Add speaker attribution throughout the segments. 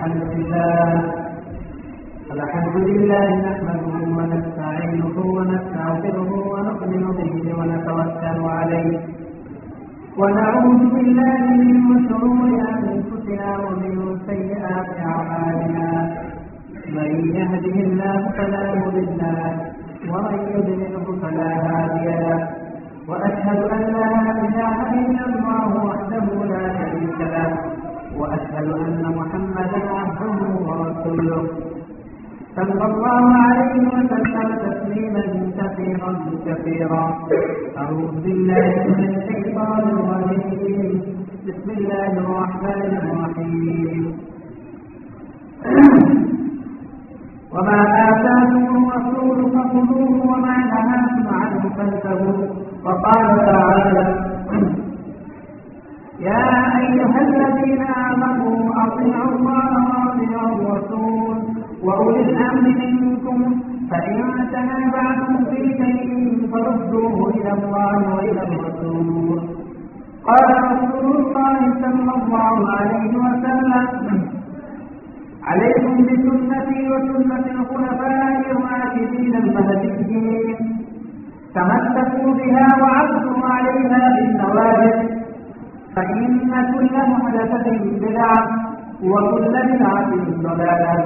Speaker 1: الحمد لله. الحمد لله نحمده ونستعينه ونستغفره ونؤمن به ونتوكل عليه. ونعوذ بالله من شرور أنفسنا ومن سيئات أعمالنا. من يهده الله فلا مضل له ومن يضلله فلا هادي له. وأشهد أن لا إله إلا الله وحده لا شريك له. وأشهد أن محمدا عبده ورسوله. صلى الله عليه وسلم تسليما كثيرا كثيرا. أعوذ بالله من الشيطان الرجيم. بسم الله الرحمن الرحيم. وما آتاكم الرسول فخذوه وما نهاكم عنه فانتهوا. وقال تعالى يا أيها الذين آمنوا أطيعوا الله وأطيعوا الرسول وأولي الأمر منكم فإن تنازعتم في شيء فردوه إلى الله وإلى الرسول. قال رسول الله صلى الله عليه وسلم عليكم بسنتي وسنة الخلفاء الراشدين المهديين تمسكوا بها وعضوا عليها بالنواجذ فإن كل محدثة بدعة وكل بدعة ضلالة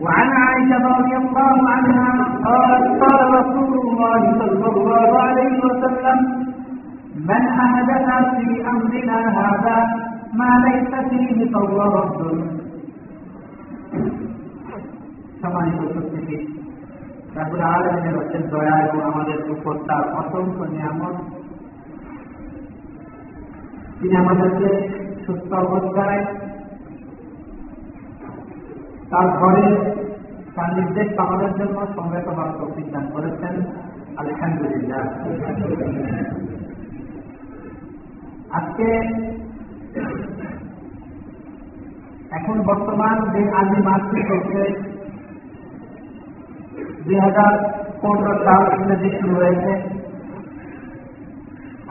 Speaker 1: وعن عائشة رضي الله عنها قالت قال رسول الله صلى الله عليه وسلم من أحدث في أمرنا هذا ما ليس فيه فهو رد সম্মানিত উপস্থিতি রাহুল আলমের হচ্ছেন দয়া এবং আমাদের উপর তার অসংখ্য নিয়ামত তিনি আমাদেরকে সুস্থ অবস্থায় তার ঘরে তার নির্দেশ পালনের জন্য সংগত হওয়ার প্রতিজ্ঞান করেছেন আলহামদুলিল্লাহ। আজকে এখন বর্তমান যে আর্মি মাসটি চলছে দুই হাজার পনেরো সাল ইংরেজি শুরু হয়েছে।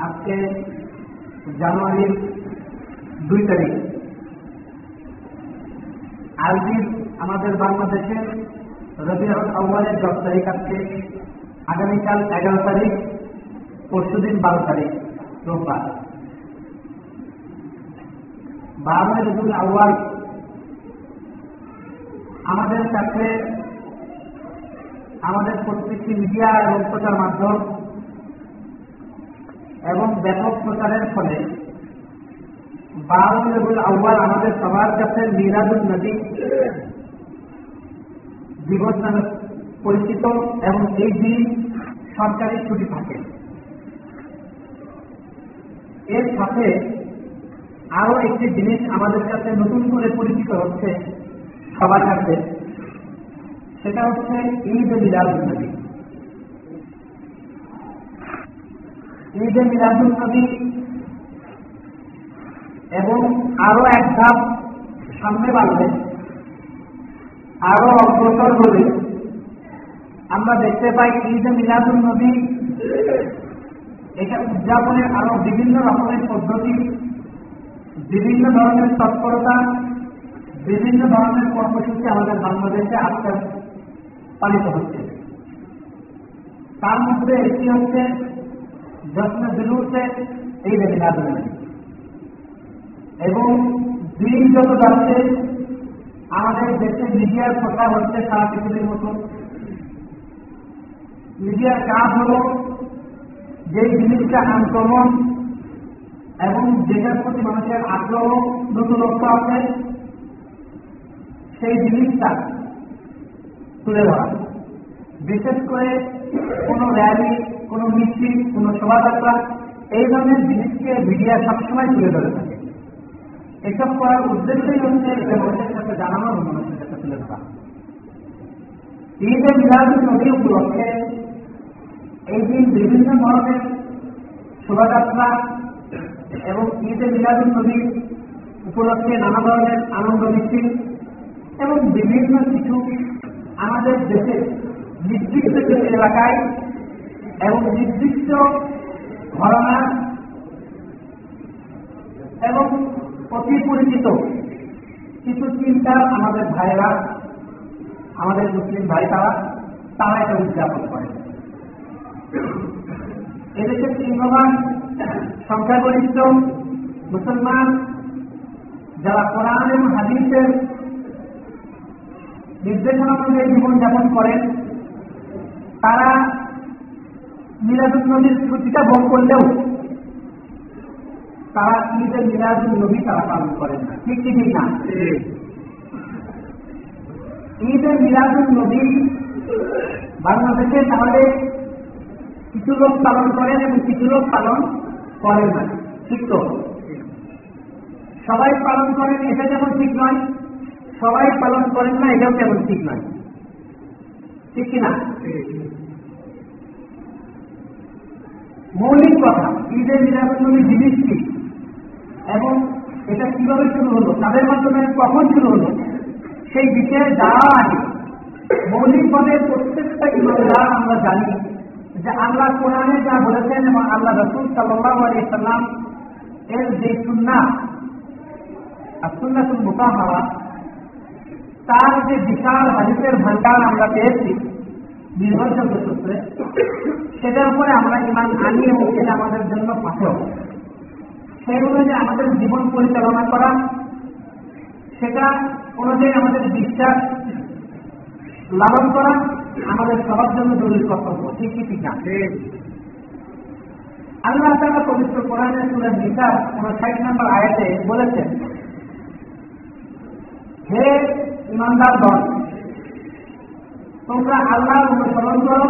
Speaker 1: আজকে জানুয়ারির দুই তারিখ। আজকে আমাদের বাংলাদেশের রবিউল আউ্বালের দশ তারিখ আজকে। আগামীকাল এগারো তারিখ, পরশুদিন বারো তারিখ, রোববার। বারোই রবিউল আউ্বাল আমাদের কাছে আমাদের প্রত্যেকটি মিডিয়া এবং প্রচার মাধ্যম এবং ব্যাপক প্রচারের ফলে বারোই রবিউল আউ্বাল আমাদের সবার কাছে মিরাজুল নদী দিবস নামে পরিচিত এবং এই দিন সরকারি ছুটি থাকে। এর সাথে আরও একটি জিনিস আমাদের কাছে নতুন করে পরিচিত হচ্ছে সবার কাছে, সেটা হচ্ছে ঈদ মিলাদুল নবী। ঈদ মিলাদুল নবী এবং আরও এক ধাপ সামনে বাড়বে, আরও অগ্রসর হলে আমরা দেখতে পাই ঈদ মিলাদুল নবী এটা উদযাপনের আরও বিভিন্ন রকমের পদ্ধতি, বিভিন্ন ধরনের তৎপরতা, বিভিন্ন ধরনের কর্মসূচি আমাদের বাংলাদেশে আজকাল পালিত হচ্ছে। তার মধ্যে একটি হচ্ছে যত্ন জুলুসে এই নবী এবং দিন যত যাচ্ছে, আমাদের দেশে মিডিয়ার প্রচার হচ্ছে সারা পৃথিবীর মতো। মিডিয়ার কাজ হল যে জিনিসটা আনকমন এবং যেটার প্রতি মানুষের আগ্রহ, নতুনত্ব আছে, সেই জিনিসটা তুলে ধরা। বিশেষ করে কোনো র্যালি কোনো মিছিল কোনো শোভাযাত্রা, এই ধরনের জিনিসকে মিডিয়া সবসময় তুলে ধরে থাকে। এসব করার উদ্দেশ্যই হচ্ছে মানুষের সাথে জানানো মানুষের কাছে তুলে ধরা। ঈদে মিলাদুল নদী উপলক্ষে এই দিন বিভিন্ন ধরনের শোভাযাত্রা এবং ঈদে মিলাদুল নদী উপলক্ষে নানা ধরনের আনন্দ মিছিল এবং বিভিন্ন কিছু আমাদের দেশে নির্দিষ্ট কিছু এলাকায় এবং নির্দিষ্ট ঘটনা এবং অতি পরিচিত কিছু চিন্তা আমাদের ভাইরা আমাদের মুসলিম ভাই তারা তারা এটা উদযাপন করে এদেশের সিংহবান সংখ্যাগরিষ্ঠ মুসলমান যারা কোরআন এবং হাদিসের নির্দেশনা অনুযায়ী জীবনযাপন করেন, তারা মিলাদুল নবীর স্মৃতিটা ভোগ করলেও তারা ঈদের মিলাদুল নবী তারা পালন করেন না। ঠিক ঠিক না? ঈদের মিলাদুল নবী বাংলাদেশে তাহলে কিছু লোক পালন করেন এবং কিছু লোক পালন করেন না। ঠিক তো? সবাই পালন করেন, এটা যেমন ঠিক নয়, সবাই পালন করেন না, এটাও তেমন ঠিক নয়। ঠিক কিনা মৌলিক কথা, ঈদের মিলাদুল জিনিস কি? এবং এটা কীভাবে শুরু হলো? তাদের মাধ্যমে কখন শুরু হলো? সেই বিষয়ে যাওয়া আগে মৌলিকভাবে প্রত্যেকটা ইমানদার আমরা জানি যে আল্লাহ কোরআনে যা বলেছেন এবং আল্লাহ রসুল সাল্লাহ আলী সাল্লাম এর যে সুন্না আর সুন্নাতুল মোতাহারা, তার যে বিশাল হাদিসের ভান্ডার আমরা পেয়েছি নির্ভরযোগ্য সূত্রে সেটার উপরে আমরা ইমান আনি এবং সেটা আমাদের জন্য পাঠেও সেই অনুযায়ী আমাদের জীবন পরিচালনা করা, সেটা অনুযায়ী আমাদের বিশ্বাস লালন করা, আমাদের সবার জন্য জরুরি কর্তব্য। ঠিক কি, ঠিক না? আল্লাহ তালা পবিত্র কোরআনের সুরের নিকার ষাট নম্বর আয়াতে বলেছেন, হে ইমানদার দল তোমরা আল্লাহর অনুসরণ করো,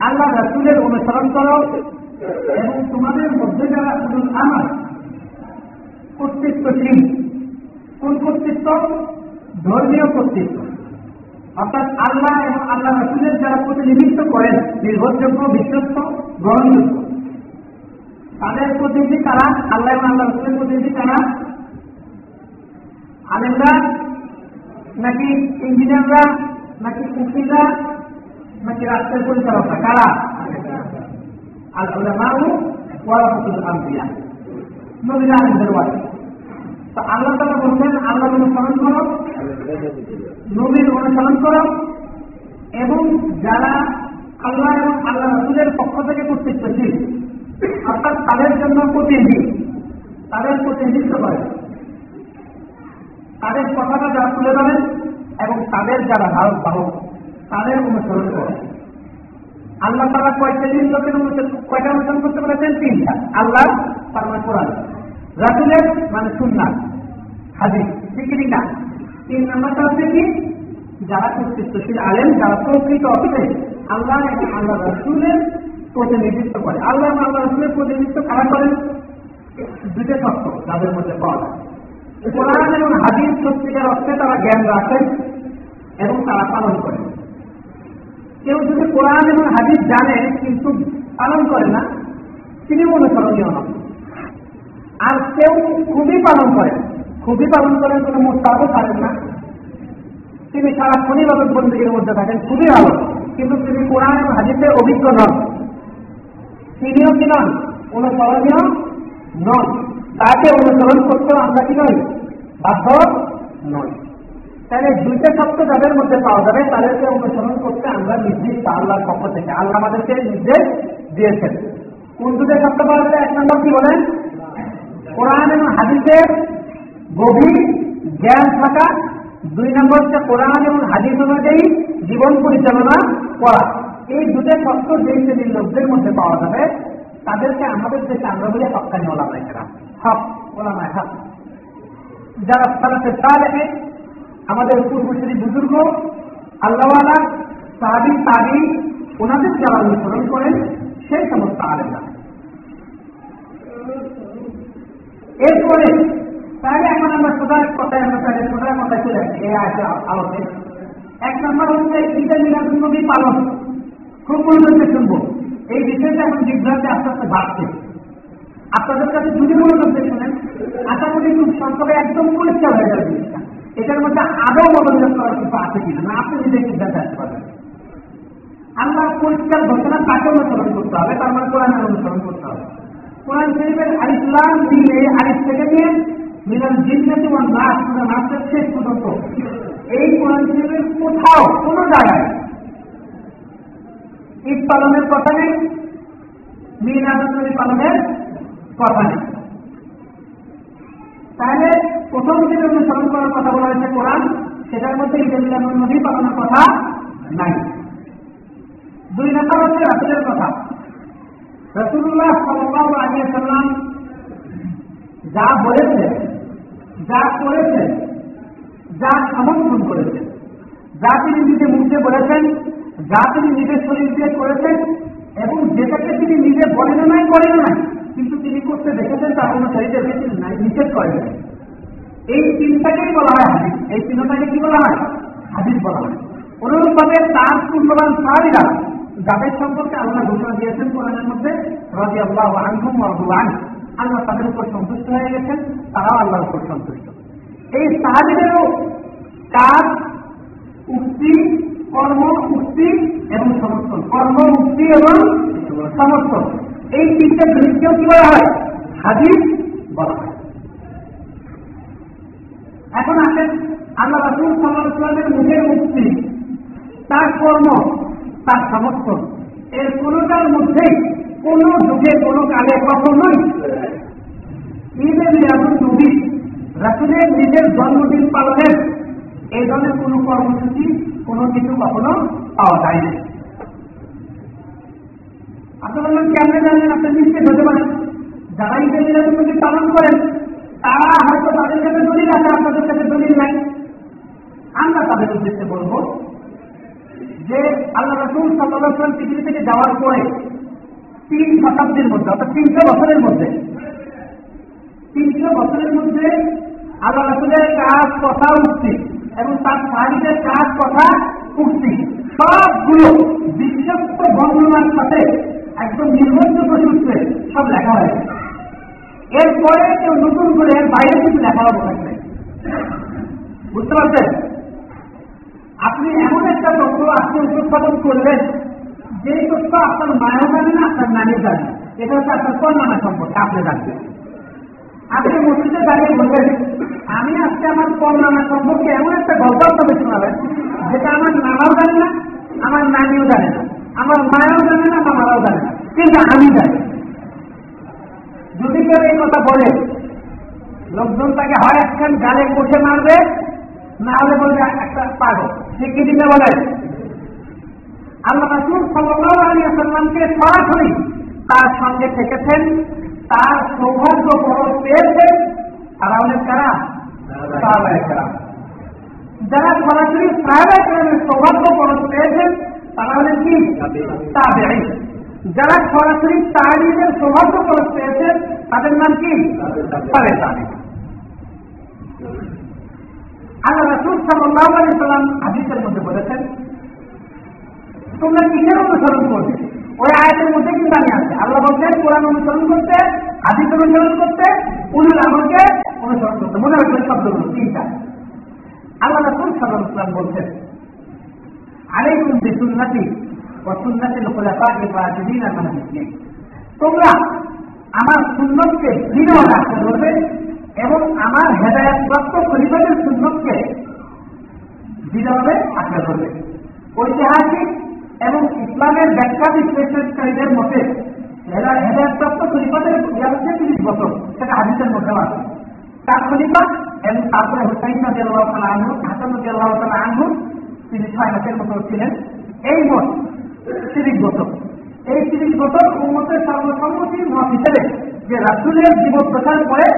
Speaker 1: আল্লাহ রাসুলের অনুসরণ করো, এবং তোমাদের মধ্যে যারা শুধু আমার কর্তৃত্বশীল কোন কর্তৃত্ব ধর্মীয় কর্তৃত্ব, অর্থাৎ আল্লাহ এবং আল্লাহ রাসুলের যারা প্রতিনিধিত্ব করেন, নির্ভরযোগ্য, বিশ্বস্ত, গ্রহণযোগ্য, তাদের প্রতিনিধি কারা? আল্লাহ এবং আল্লাহ রসুলের প্রতিনিধি কারা? আলেমরা নাকি ইঞ্জিনিয়াররা? নাকি উকিলরা নাকি রাষ্ট্রের পরিচালকরা কারা? আল উলামাউ ওয়ারাসাতুল আম্বিয়া। নবীরা আলেমদের ওয়ারিস তো আল্লাহ তাআলা বলছেন, আল্লাহ অনুসরণ করো, নবীর অনুসরণ করো, এবং যারা আল্লাহ এবং আল্লাহ রসুলের পক্ষ থেকে কর্তৃত্বশীল অর্থাৎ তাদের জন্য প্রতিনিধি, তাদের প্রতিনিধিত্ব করে। তাদের কথাটা যারা তুলে ধরেন এবং তাদের যারা ভারত বাহক তাদের অনুসরণ করে আল্লাহ তারা কয়টা জিনিস লোকের অনুসরণ কয়টা অনুসরণ করতে পেরেছেন তিনটা। আল্লাহ তার মানে কোরআন রাসুলের মানে সুন্নাত, হাদিস ঠিক না। তিন নম্বরটা হচ্ছে কি? যারা কর্তৃত্বশীল আলেন যারা প্রকৃত অর্থে আল্লাহ আল্লাহ রাসুলের প্রতিনিধিত্ব করে। আল্লাহ আল্লাহ রসুলের প্রতিনিধিত্ব কারা করেন? দুটো সত্য তাদের মধ্যে পাওয়া যায়। কোরআন এবং হাদিস সত্যিকার অর্থে তারা জ্ঞান রাখেন এবং তারা পালন করেন। কেউ যদি কোরআন এবং হাদিস জানে, কিন্তু পালন করে না, তিনি মনে অনুসরণীয় নন আর কেউ খুবই পালন করেন খুবই পালন করেন, কোনো মোস্তাবও পারেন না। তিনি সারাক্ষণই বাবদ বন্দীগীর মধ্যে থাকেন, খুবই ভালো। কিন্তু তিনি কোরআন এবং হাদিসে অভিজ্ঞ নন। তিনিও কি নন? অনুসরণীয় নন। তাকে অনুসরণ করতে আমরা কি নই? বাধ্য নয় তাহলে দুইটা শব্দ যাদের মধ্যে পাওয়া যাবে, তাদেরকে অনুসরণ করতে আমরা নির্দিষ্ট আল্লাহর পক্ষ থেকে। আল্লাহ আমাদেরকে নির্দেশ দিয়েছেন। কোন দুটো শব্দ পাওয়া যাবে? এক নম্বর কি বলেন? কোরআন এবং হাদিসের গভীর জ্ঞান থাকা। দুই নম্বর হচ্ছে কোরআন এবং হাদিস অনুযায়ী জীবন পরিচালনা করা। এই দুটো শব্দ যে শ্রেণির লোকদের মধ্যে পাওয়া যাবে, তাদেরকে আমাদের দেশে আমরা বলে হকানি ওলামায় খেলাম হক ওলামায় হক যারা সালাতে সালে আমাদের পূর্বশ্রী বুজুর্গ আল্লাহওয়ালা সাহাবি, তাবি, ওনাদের যারা অনুসরণ করেন, সেই সমস্ত আলেমরা। এরপরে, তাহলে এখন আমরা সোজা কথায় আমরা তাহলে সোজা কথায় চলে আসছি আছে আলোতে এক নম্বর হচ্ছে, ঈদের মিলাদুল নবী পালন। খুব মনোযোগে শুনব। এই বিষয়টা এখন বিভ্রান্তি আস্তে আস্তে বাড়ছে। আপনাদের কাছে যদি মনোযোগে শুনেন। আশা করি খুব সংক্ষেপে একদম পরিষ্কার হয়ে যাবে জিনিসটা। এটার মধ্যে আরও মনোযোগ করার কিছু আছে কিনা? না, আপনি নিজে সিদ্ধান্ত আসতে পারবেন। আল্লাহ পরিষ্কার ঘোষণা তাকে অনুসরণ করতে হবে, তার মানে কোরআনের অনুসরণ করতে হবে। কোরআন শরীফের আলিফলাম দিয়ে আলিফ থেকে নিয়ে মিলান জিন্নাতি ও নাচ পুরো নাচের শেষ পর্যন্ত। এই কোরআন শরীফের কোথাও, কোনো জায়গায় ঈদ পালনের কথা নেই মিলাদুল পালনের কথা নেই। তাহলে প্রথম যে অনুসরণ করার কথা বলা হয়েছে কোরআন, সেটার মধ্যে মিলাদুল নবী পালনের কথা নাই। দুই নম্বর হচ্ছে রাসুলের কথা। রসুল্লাহ সাল্লাহ আলী সাল্লাম যা বলেছেন যা করেছেন যা সমর্থন করেছেন যা তিনি নিজে মুখে বলেছেন, যা তিনি নিজের শরীর দিয়ে করেছেন, এবং যেটাকে তিনি নিজে বলেন নাই, করেন নাই কিন্তু তিনি করতে দেখেছেন তার কোনো শরীরকে তিনি নিষেধ করেন এই তিনটাকেই বলা হয় এই তিনটাকে কি বলা হয়? হাদিস বলা হয়। অনুরূপভাবে তার মূল্যবান সাহাবিরা যাদের সম্পর্কে আল্লাহ ঘোষণা দিয়েছেন কোরআনের মধ্যে রাজি আল্লাহ আনহুম আন আল্লাহ তাদের উপর সন্তুষ্ট হয়ে গেছেন, তারাও আল্লাহর উপর সন্তুষ্ট। এই সাহাবিদেরও কাজ, উক্তি, কর্ম, উক্তি এবং সমর্থন। কর্ম, উক্তি এবং সমর্থন। এই তিনটে দৃশ্যও কি বলা হয়? হাদিস বলা হয়। এখন আসেন আল্লাহ রাসুল সাল্লামের মুখের মুক্তি, তার কর্ম, তার সমর্থন। এর কোনটার মধ্যেই কোন যুগে, কোন কালে কখনোই ঈদের মিলাদুল নবী, রাসুলের নিজের জন্মদিন পালনের এই ধরনের কোন কর্মসূচি, কোন কিছু কখনো পাওয়া যায়নি। আপনি বললেন, কেমনে জানেন আপনি নিশ্চিত হতে পারেন। যারা ঈদের নবী পালন করেন, তারা হয়তো তাদের কাছে দলিল আছে, আপনাদের কাছে দলিল নাই। আমরা তাদের উদ্দেশ্যে বলব যে, আল্লাহ রসুল সাল্লাম পৃথিবী থেকে যাওয়ার পরে তিন শতাব্দীর মধ্যে, অর্থাৎ তিনশো বছরের মধ্যে, তিনশো বছরের মধ্যে আল্লাহ রসুলের কাজ কথা উঠছি এবং তার সাহিত্যের কাজ কথা উঠছি। সবগুলো বিশ্বস্ত বর্ণনার সাথে একদম নির্ভরযোগ্য সূত্রে সব লেখা হয়েছে এরপরে কেউ নতুন করে বাইরে কিছু লেখা হবে বুঝতে পারছেন? আপনি এমন একটা তথ্য আজকে উপস্থাপন করলেন যে তথ্য আপনার মায়ের জানে না, আপনার নানির জানে এটা হচ্ছে আপনার কন্যানা সম্পর্কে আপনি জানবেন আপনি মসজিদে দাঁড়িয়ে বলবেন, আমি আজকে আমার কন্যানা সম্পর্কে এমন একটা গল্প আপনাকে শোনাবেন, যেটা আমার নানাও জানে না, আমার নানিও জানে না। আমার মায়াও জানে না মামারাও জানে না। কিন্তু আমি জানি। যদি কেউ এই কথা বলে, লোকজন তাকে হয় একখান গালে বসে মারবে, না হলে বলবে, একটা পাগল। সে কি দিনে বলে? আল্লাহ রাসুল সাল্লাহ আলী আসাল্লামকে সরাসরি তার সঙ্গে থেকেছেন, তার সৌভাগ্য পরশ পেয়েছেন। তারা হলেন কারা? যারা সরাসরি সাহেবের সৌভাগ্য পরশ পেয়েছেন তারা হলেন কি তাবে যারা সরাসরি তাহিদের সৌভাগ্য পরশ পেয়েছেন তাদের নাম কি? তাবে আল্লাহ রাসুল সাল্লাহ আলী সাল্লাম হাদিসের মধ্যে বলেছেন, তোমরা কিসের অনুসরণ করবে? ওই আয়াতের মধ্যে কিন্তু আমি আছে। আল্লাহ বলছেন, কোরআন অনুসরণ করতে, হাদিস অনুসরণ করতে উনুল আমলকে অনুসরণ করতে। মনে রাখবেন শব্দগুলো তিনটা। আল্লাহ রাসুল সাল্লাহ বলছেন আলাইকুম বিসুন্নাতি ও সুন্নাতিল খোলাফা ইবাদিন আর মাহদিন তোমরা আমার সুন্নতকে দৃঢ় রাখতে বলবে এবং আমার হেদায়ত প্রাপ্ত পরিবারের সুন্নতকে দৃঢ়ভাবে আঁকড়ে ধরবে। ঐতিহাসিক এবং ইসলামের ব্যাখ্যা বিশ্লেষণকারীদের মতে হেদায়তপ্রাপ্ত খলিফাদের ইয়া হচ্ছে তিরিশ বছর, সেটা হাদিসের মধ্যে আছে। তার খলিফা এবং তারপরে হুসাইন নদী আল্লাহ আনহু, হাসান নদী আল্লাহ আনহু তিনি ছয় মাসের মতো ছিলেন। এই মত তিরিশ বছর। এই তিরিশ বছর উন্মতের সর্বসম্মতির মত হিসেবে যে রাসুলের জীবন প্রচার করে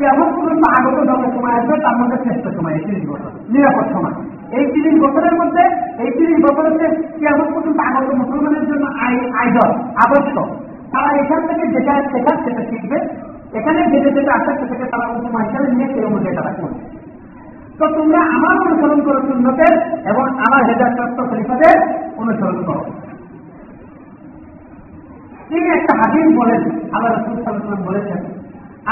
Speaker 1: কেমন পর্যন্ত আগত যত সময় আসবে, তার মধ্যে শ্রেষ্ঠ সময় এই তিরিশ বছর, নিরাপদ সময়। এই তিরিশ বছরের মধ্যে, এই তিরিশ বছরের যে কেমন পর্যন্ত আগত মুসলমানের জন্য আইডল, আবশ্যক? তারা এখান থেকে যেটা শেখার সেটা শিখবে। এখানে যেটা যেটা আসে সেটাকে তারা উপমা হিসাবে নিয়ে সেই অনুযায়ী তারা করবে? তো তোমরা আমার অনুসরণ করো সুন্নতের এবং আমার হেদায়তপ্রাপ্ত খলিফাদের অনুসরণ করো। তিনি একটা হাদিস বলেন আল্লাহ রসুল সাল্লাম বলেছেন,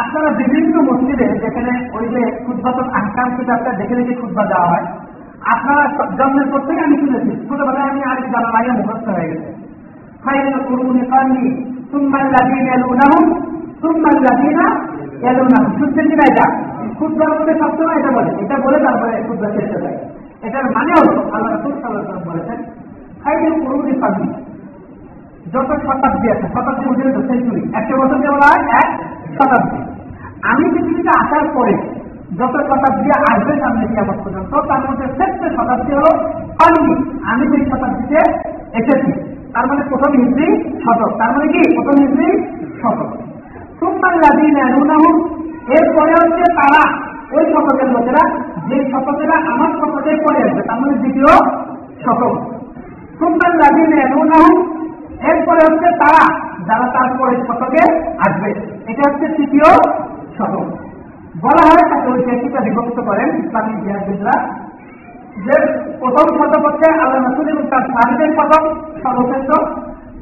Speaker 1: আপনারা বিভিন্ন মসজিদে যেখানে ওই যে খুদ্বাতন আহকাম কিতাবটা দেখে দেখে খুদ্া দেওয়া হয়, আপনারা জন্মের পর থেকে আমি শুনেছি, ছোটবেলায় আমি আরেক জানা লাগে মুখস্থ হয়ে গেছে। খাইলে করুন কান্নি লাদিন এলুনাহুম সুম্মাল লাদিনা এলুনাহুম শুনছেন কিনা এটা মধ্যে সবসময় এটা বলে এটা বলে তারপরে খুদ্বার চেষ্টা দেয় এটার মানে হল আল্লাহ রসুল সাল্লাহ বলেছেন খাইদের পুরোপুরি পাবি যত শতাব্দী আছে, শতাব্দী মধ্যে সেঞ্চুরি একশো বছরকে বলা হয়, এক শতাব্দী। আমি পৃথিবীতে আসার পরে যত শতাব্দী আসবে সামনে কিয়ামত পর্যন্ত, তার মধ্যে শ্রেষ্ঠ শতাব্দী হল আমি আমি সেই শতাব্দীতে এসেছি। তার মানে প্রথম হিস্ট্রি শতক। তার মানে কি? প্রথম হিস্ট্রি শতক। সুম্মান লাদিন এরপরে হচ্ছে তারা ওই শতকের লোকেরা, যে শতকেরা আমার শতকের পরে আসবে, তার মানে দ্বিতীয় শতক। সুম্মান লাদিন এরপরে হচ্ছে তারা, যারা তারপরে শতকে আসবে, এটা হচ্ছে তৃতীয় শতক। বলা হয় তাকে ঐতিহাসিকরা বিভক্ত করেন ইসলামী ইতিহাসবিদরা, যে প্রথম শতক হচ্ছে আল্লাহ নসুল এবং তার সাহিদের শতক সর্বশ্রেষ্ঠ,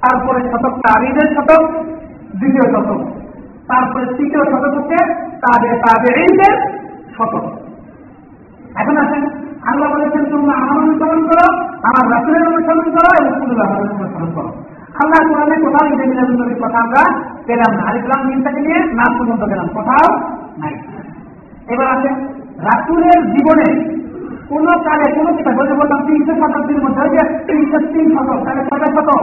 Speaker 1: তারপরে শতক তারিদের শতক, দ্বিতীয় শতক। তারপরে তৃতীয় শতক হচ্ছে তাদের তাদের শতক। এখন আসেন, আল্লাহ বলেছেন, তোমরা আমার অনুসরণ করো, আমার রাসুলের অনুসরণ করো এবং আহমের অনুসরণ করো। আল্লাহ কোরআনে কোথাও ঈদে মিলাদুল্নবীর কথা আমরা পেলাম না। আর ইসলাম দিনটাকে নিয়ে না পর্যন্ত পেলাম কোথাও নাই। এবার আসেন, রাসুলের জীবনে কোন কালে কোন কিতাব বলে বললাম তিনশো শতাব্দীর মধ্যে তিনশো তিন শতক, তাহলে কটা শতক?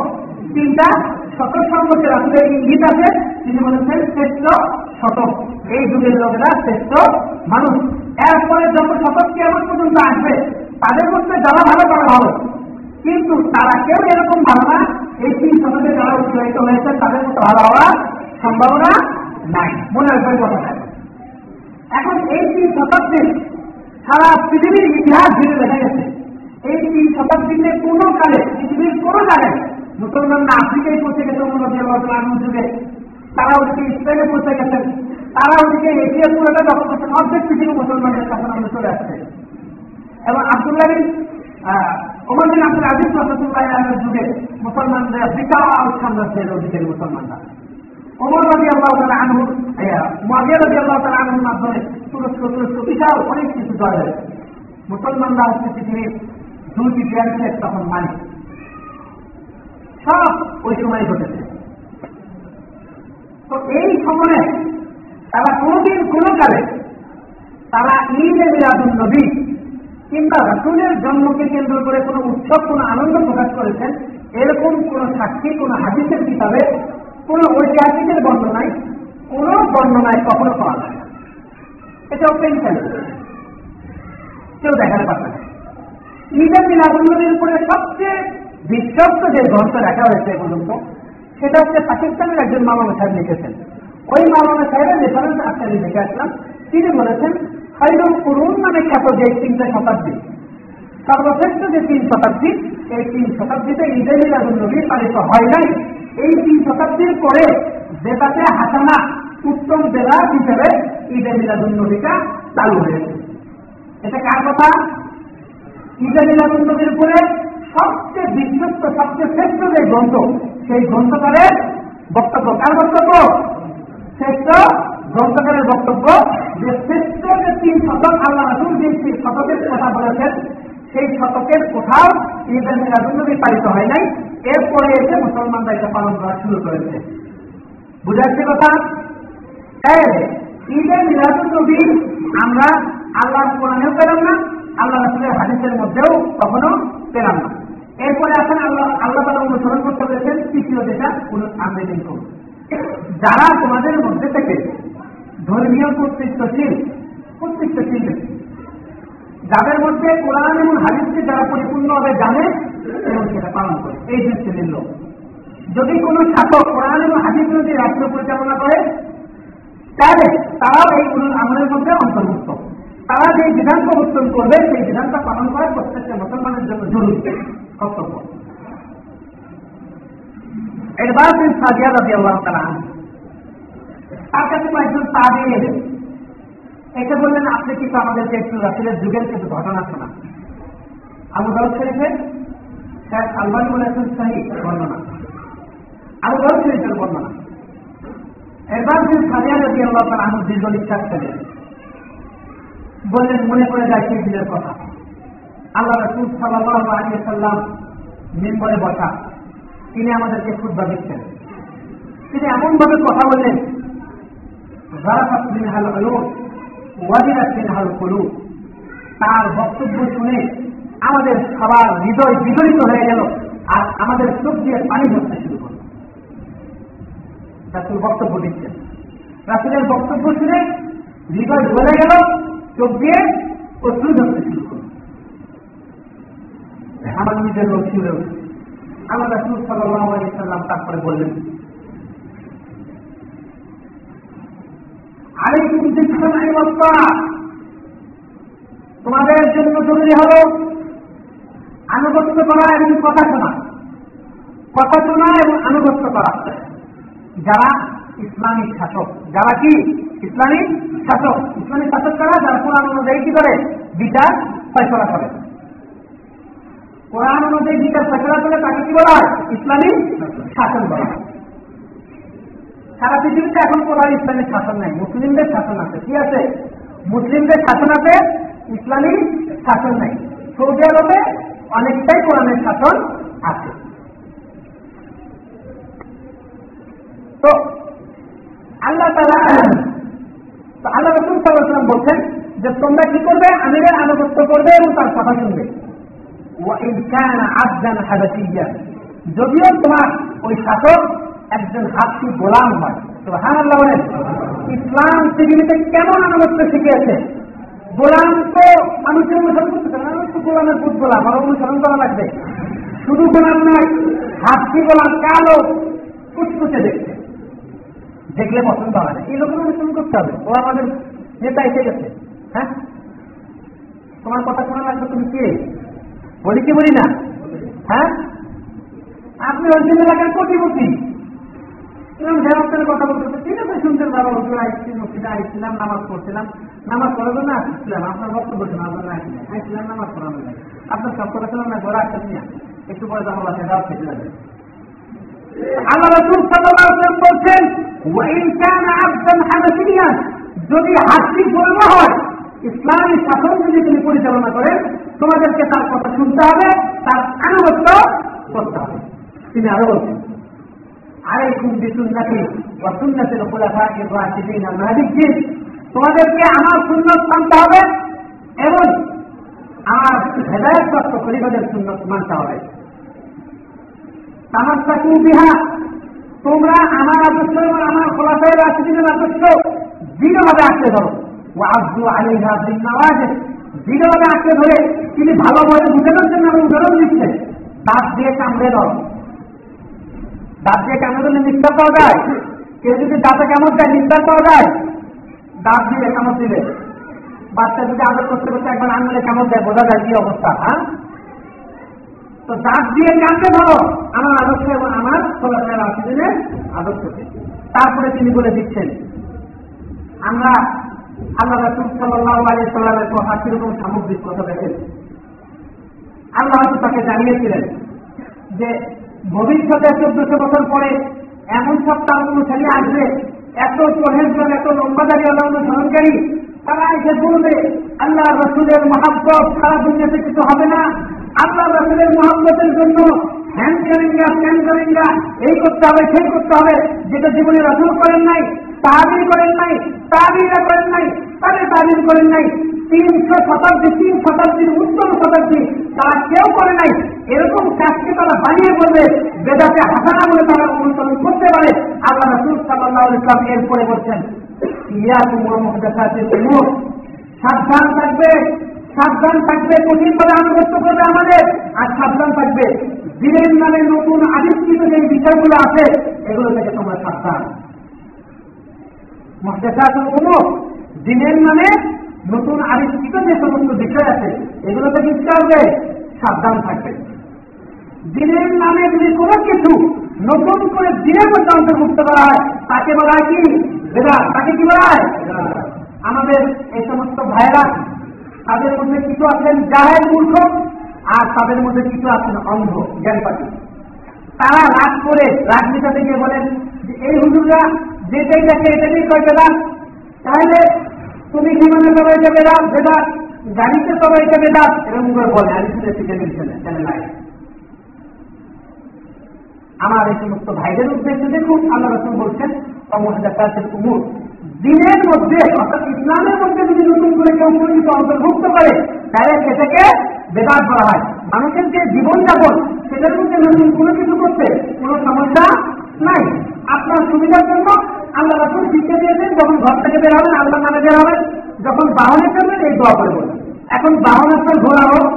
Speaker 1: তিনটা শতক সম্পর্কে রাসুলের ইঙ্গিত আছে। তিনি বলেছেন, শ্রেষ্ঠ শতক। এই যুগের লোকেরা শ্রেষ্ঠ মানুষ। এরপরে যত শতক কেমন পর্যন্ত আসবে, তাদের মধ্যে যারা ভালো করা ভালো। কিন্তু তারা কেউ এরকম ভালো না? এই তিন শতকে যারা উৎসাহিত হয়েছে, তাদের মতো ভালো হওয়ার সম্ভাবনা নাই। মনে রাখবেন কথাটা। এখন এই তিন শতাব্দীর সারা পৃথিবীর ইতিহাস ঘিরে দেখা গেছে। এই তিন শতাব্দীতে কোনো কালে, পৃথিবীর কোনো কালে মুসলমানরা আফ্রিকায় পৌঁছে গেছে যুগে তারা ওদিকে স্পেনে পৌঁছে গেছেন তারা ওদিকে এশিয়া পুরোটা দখল করছেন অর্ধেক পৃথিবী মুসলমানদের কাছে আমরা চলে আসছে। এবং আব্দুল্লাহ ওমর বিন আব্দুল আজিজ রহমতুল্লাহ যুগে মুসলমানদের বিশাল সাম্রাজ্যের অধিকারী মুসলমানরা। ওমর রবি আল্লাহ তালা আনহুর মাবিয়া রবি আল্লাহ তালা আনহুর মাধ্যমে তুরস্ক তুরস্ক বিশাল অনেক কিছু জয় হয়েছে। মুসলমানরা হচ্ছে পৃথিবীর দুটি বিয়ারের তখন মালিক। সব ওই সময় ঘটেছে। তো এই সময়ে তারা কোনদিন কোন কালে তারা ঈদে মিলাদুল নবী কিংবা রাসুলের জন্মকে কেন্দ্র করে কোনো উৎসব, কোনো আনন্দ প্রকাশ করেছেন, এরকম কোন সাক্ষী, কোন হাদিসের কিতাবে, কোন ঐতিহাসিকের বর্ণনায়, কোন বর্ণনায় কখনো পাওয়া যায় না। এটা ওপেন কেউ দেখাতে পারবে না ঈদের মিলাদুল্নবীর উপরে সবচেয়ে বিশ্বস্ত যে গ্রন্থ রাখা হয়েছে পর্যন্ত, সেটা হচ্ছে পাকিস্তানের একজন মামানা সাহেব লিখেছেন। ওই মামানা সাহেবের রেফারেন্স আমি দেখে আসলাম, তিনি বলেছেন খাইরুল করুন মানে খ্যাত যে তিনটা শতাব্দী, সর্বশ্রেষ্ঠ যে তিন শতাব্দী, এই তিন শতাব্দীতে ঈদে মিলাদুল নবী পালিত হয় নাই। এই তিন শতাব্দীর পরে যেটাতে হাসানা উত্তম জেলা হিসেবে ঈদে মিলাদুল নবীটা চালু হয়েছে। এটা কার কথা? ঈদে মিলাদুল নবীর উপরে সবচেয়ে বিশ্বস্ত, সবচেয়ে শ্রেষ্ঠ যে গ্রন্থ, সেই গ্রন্থকারের বক্তব্য। কার বক্তব্য? শ্রেষ্ঠ গ্রন্থকারের বক্তব্য যে শ্রেষ্ঠ যে তিন শতক আল্লাহ রাসুল যে তিন শতকের কথা বলেছেন, সেই শতকের কোথাও ঈদের মিলাদুল্নবী পালিত হয় নাই। এরপরে এসে মুসলমানরা এটা পালন করা শুরু করেছে। বুঝাচ্ছে কথা? ঈদের মিলাদুল্নবী আমরা আল্লাহ কোরআনেও পেলাম না, আল্লাহ রাসুলের হাদিসের মধ্যেও কখনো পেলাম না। এরপরে আসেন আল্লাহ আল্লাহ তালা অনুসরণ করতে পেরেছেন তৃতীয় যেটা, কোন আবেদন করুন যারা তোমাদের মধ্যে থেকে ধর্মীয় কর্তৃত্বশীল কর্তৃত্বশীল যাদের মধ্যে কোরআন এবং হাদিসকে যারা পরিপূর্ণভাবে জানে, এবং সেটা পালন করে, এই দুই শ্রেণির লোক। যদি কোন ছাত্র কোরআন এবং হাদিস যদি রাষ্ট্র পরিচালনা করে, তাহলে তারাও এই কোন আমলের মধ্যে অন্তর্ভুক্ত। তারা যে বিধান প্রবর্তন করবে, সেই বিধানটা পালন করা প্রত্যেকটা মুসলমানের জন্য জরুরি। কর্তব্য। এরবার তিনি সাজিয়া রাজি আল্লাহ তারা তার কাছে কয়েকজন তাবে এলেন একে বললেন, আপনি কিন্তু আমাদেরকে একটু রাসুলের যুগের কিছু ঘটনা শোনা আবু দাউদ শরীফের শেখ আলবানি বলেছেন সাহি বর্ণনা। আবু দাউদ শরীফের বর্ণনা। এরবার তিনি সাজিয়া রাজি আল্লাহ আমি দীর্ঘ নিঃশ্বাস ফেলেন বললেন মনে করে যায় সেই দিনের কথা। আল্লাহ রসুল সাল্লাহ আলী সাল্লাম মেম্বরে বসা। তিনি আমাদেরকে খুদ্া দিচ্ছেন। তিনি এমন ভাবে কথা বললেন তার বক্তব্য শুনে আমাদের সবার হৃদয় বিদরিত হয়ে গেল আর আমাদের চোখ দিয়ে পানি ধরতে শুরু করল। রাসুল বক্তব্য দিচ্ছেন। রাসুলের বক্তব্য শুনে হৃদয় গলে গেল। চোখ দিয়ে অশ্রু ধরতে শুরু করল আমার নিজের লোক ছিল। আমার রাসুল সাল্লাহ আলাইসাল্লাম তারপরে বললেন আরেকটু তোমাদের জন্য জরুরি হল আনুগত্য করা এবং কথা শোনা। কথা শোনা এবং আনুগত্য করা। যারা ইসলামিক শাসক। যারা কি? ইসলামিক শাসক। ইসলামিক শাসক করা? যারা কোরআন অনুযায়ী কি করে? বিচার ফয়সলা করে। কোরআন অনুযায়ী বিচার ফয়সলা করে তাকে কি বলা হয়? ইসলামিক শাসন বলা হয়। সারা পৃথিবীতে এখন কোরআন ইসলামিক শাসন নাই। মুসলিমদের শাসন আছে। কি আছে? মুসলিমদের শাসন আছে ইসলামিক শাসন নাই। সৌদি আরবে অনেকটাই কোরআনের শাসন আছে। আল্লাহ তারা তো আল্লাহ রসুল সাল্লাম বলছেন যে, তোমরা কি করবে? আমিরের আনুগত্য করবে এবং তার কথা শুনবে। যদিও তোমার ওই শাসক একজন হাসি গোলাম হয়। তো হান আল্লাহ বলেন, ইসলাম পৃথিবীতে কেমন আনুগত্য শিখিয়েছে? গোলাম তো মানুষের অনুসরণ করতে পারে তো গোলামের বুধ গোলাম আরও অনুসরণ করা লাগবে। শুধু গোলাম নয় হাসি গোলাম কালো কুচকুচে দেখছে। দেখলে পছন্দ হয় না। এই লোকের অনুসরণ করতে হবে। ও আমাদের নেতা এসে গেছে। হ্যাঁ? তোমার কথা শোনা লাগবে, তুমি কে? বলি কি বলি না? হ্যাঁ? আপনি অঞ্চল এলাকার কোটিপতি। কথা বলতে ঠিক আছে শুনতেন বাবা হুজুর আইসছি মসজিদে আইছিলাম নামাজ পড়ছিলাম। নামাজ পড়ার জন্য আসছিলাম। আপনার বক্তব্য শোনার জন্য আসছিলাম আইছিলাম নামাজ পড়ানো আপনার সব কথা না ঘরে আসছেন একটু পরে জামা বাসে যাওয়া খেতে যাবে। আল্লাহ রসুল সাল্লাম বলছেন ওয়াইন কান আবদান হানাফিয়ান যদি হাসি ধর্ম হয়, ইসলামী শাসন যদি তুমি পরিচালনা করেন, তোমাদেরকে তার কথা শুনতে হবে, তার আনুগত্য করতে হবে। তিনি আরও বলছেন, আলাইকুম বিসুন্নতি ওয়া সুন্নাতিল খুলাফায়ে রাশিদিন আল মাহদিয়্যিন তোমাদেরকে আমার সুন্নত মানতে হবে এবং আমার হেদায়তপ্রাপ্ত খলিফাদের সুন্নত মানতে হবে। তামাক্কাতু বিহা তোমরা আমার আদর্শ এবং আমার খোলাফায় রাশিদিনের আদর্শ দৃঢ়ভাবে আঁকড়ে ধরো। ও আব্দু আলিহা বিন নওয়াজের দৃঢ়ভাবে আঁকড়ে ধরে তিনি ভালোভাবে বুঝানোর জন্য আমি উদাহরণ দিচ্ছেন। দাঁত দিয়ে কামড়ে ধরো দাঁত দিয়ে কামড়ে ধরলে নিঃশ্বাস পাওয়া যায়। কেউ যদি দাঁতে কামড় দেয় নিঃশ্বাস পাওয়া যায়। দাঁত দিয়ে কামড় দিলে। বাচ্চা যদি আদর করতে করতে একবার আঙুলে কামড় দেয়, বোঝা যায় কি অবস্থা হ্যাঁ? তো দাঁত দিয়ে কাঁদতে ধরো। আমার আদর্শ এবং আমার রাশিদিনের আদর্শকে তারপরে তিনি বলে দিচ্ছেন, আমরা আল্লাহ রাসুল সাল্লাহ সাল্লামের কথা কীরকম সামগ্রিক কথা দেখেন? আল্লাহ তাকে জানিয়েছিলেন যে, ভবিষ্যতে চোদ্দশো বছর পরে এমন সব তার অনুসারী আসবে, এত পহেজন এত লম্বাদারি আল্লাহ অনুসরণকারী তারা এসে বলবে আল্লাহ রসুলের মহাব্বত সারা দুনিয়াতে কিছু হবে না। আল্লাহ রসুলের মহাব্বতের জন্য হ্যান করেঙ্গা ফ্যান করেঙ্গা এই করতে হবে, সেই করতে হবে, যেটা জীবনে রসুল করেন নাই তাহাবির করেন নাই, তাহাবিরা করেন নাই, তাদের তাবির করেন নাই, তিনশো শতাব্দী, তিন শতাব্দীর উত্তম শতাব্দী তারা কেউ করে নাই। এরকম কাজকে তারা বানিয়ে বলবে, বেদাতে হাসানা বলে তারা অনুসরণ করতে পারে। আল্লাহ রসুল সাল্লাহ ইসলাম এরপরে বলছেন, ইয়া তোমার মহাদাসের সাবধান থাকবে। সাবধান থাকবে কঠিন ভাবে আনুগত্য করবে আমাদের, আর সাবধান থাকবে। দিনের নামে নতুন আবিষ্কৃত যে বিষয়গুলো আছে, এগুলো থেকে তোমরা সাবধান। দিনের নামে নতুন আবিষ্কৃত যে সমস্ত বিষয় আছে, এগুলো থেকে কি করবে সাবধান থাকবে। দিনের নামে যদি কোনো কিছু নতুন করে দিনের মধ্যে অন্তর্ভুক্ত করা হয়, তাকে বলা হয় কি? বেদাত। তাকে কি বলা হয়? আমাদের এই সমস্ত ভাইরা তাদের মধ্যে কিছু আছেন জাহের মূর্খ আর তাদের মধ্যে কিছু আছেন অন্ধ জ্ঞানপাতি তারা রাগ করে রাজনীতিতে গিয়ে বলেন যে, এই হুজুররা যেটাই দেখে এটাকেই কয় বেদাত? তাহলে তুমি কি মনে করো এটা বেদাত? বেদাত? গাড়িতে তবে এটা বেদাত? এরকম করে বলে, আমি শুনেছি চ্যানেল আমার এই সমস্ত ভাইদের উদ্দেশ্যে দেখুন, আল্লাহ রসুল বলছেন অমহাজাতের কুমুর দিনের মধ্যে, অর্থাৎ ইসলামের মধ্যে যদি নতুন করে কেউ কোনো অন্তর্ভুক্ত করে, তাহলে সেটাকে বেদাত করা হয়। মানুষের যে জীবনযাপন, সেটার মধ্যে নতুন কোনো কিছু করতে কোনো সমস্যা নাই। আপনার সুবিধার জন্য আল্লাহ রাসুল শিক্ষা দিয়েছেন, যখন ঘর থেকে বের হবেন, আল্লাহ নামে বের হবেন। যখন বাহনে চলবেন এই দোয়া করে বলবেন এখন বাহন আপনার ঘোড়া হোক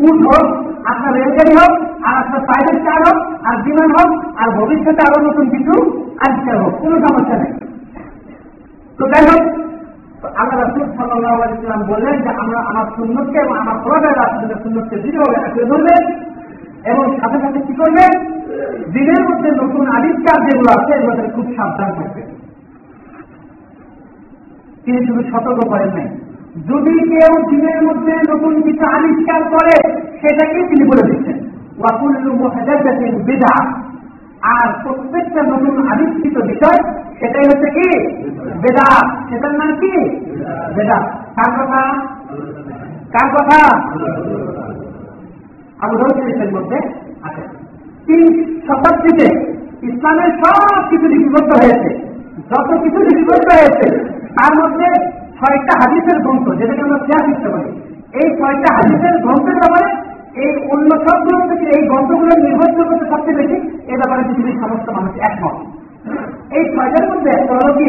Speaker 1: উঠ হোক, আপনার রেলগাড়ি হোক, আর আপনার প্রাইভেট কার হোক, আর বিমান হোক, আর ভবিষ্যতে আরও নতুন কিছু আবিষ্কার হোক, কোনো সমস্যা নেই। তো যাই হোক আল্লাহ রাসুল সাল্লাহ আলাইসাল্লাম বললেন যে আমরা আমার সুন্নতকে এবং আমার প্রভাবের রাসুলের সুন্নতকে দৃঢ়ভাবে আঁকড়ে ধরবেন এবং সাথে সাথে কি করবেন? দিনের মধ্যে নতুন আবিষ্কার যেগুলো আছে এগুলো খুব সাবধান থাকবেন। তিনি শুধু সতর্ক করেন নাই। যদি কেউ দিনের মধ্যে নতুন কিছু আবিষ্কার করে সেটাকে তিনি বলে দিচ্ছেন। ওয়াকুল্লু মুহাদাদাতিন বিদআ আর প্রত্যেকটা নতুন আবিষ্কৃত বিষয়, সেটাই হচ্ছে কি? বেদা সেটার নাম কি? বেদা কার কথা? কার কথা? আবু মধ্যে আছে। তিন শতাব্দীতে ইসলামের সব কিছু লিপিবদ্ধ হয়েছে। যত কিছু লিপিবদ্ধ হয়েছে, তার মধ্যে ছয়টা হাদিসের গ্রন্থ, যেটাকে আমরা শেয়ার করতে পারি। এই ছয়টা হাদিসের গ্রন্থের ব্যাপারে এই অন্য সব গ্রন্থ থেকে এই গ্রন্থগুলোর নির্ভরযোগ্যতা সবচেয়ে বেশি এ ব্যাপারে পৃথিবীর সমস্ত মানুষ একমত। এই ছয়টার মধ্যে একটা কি?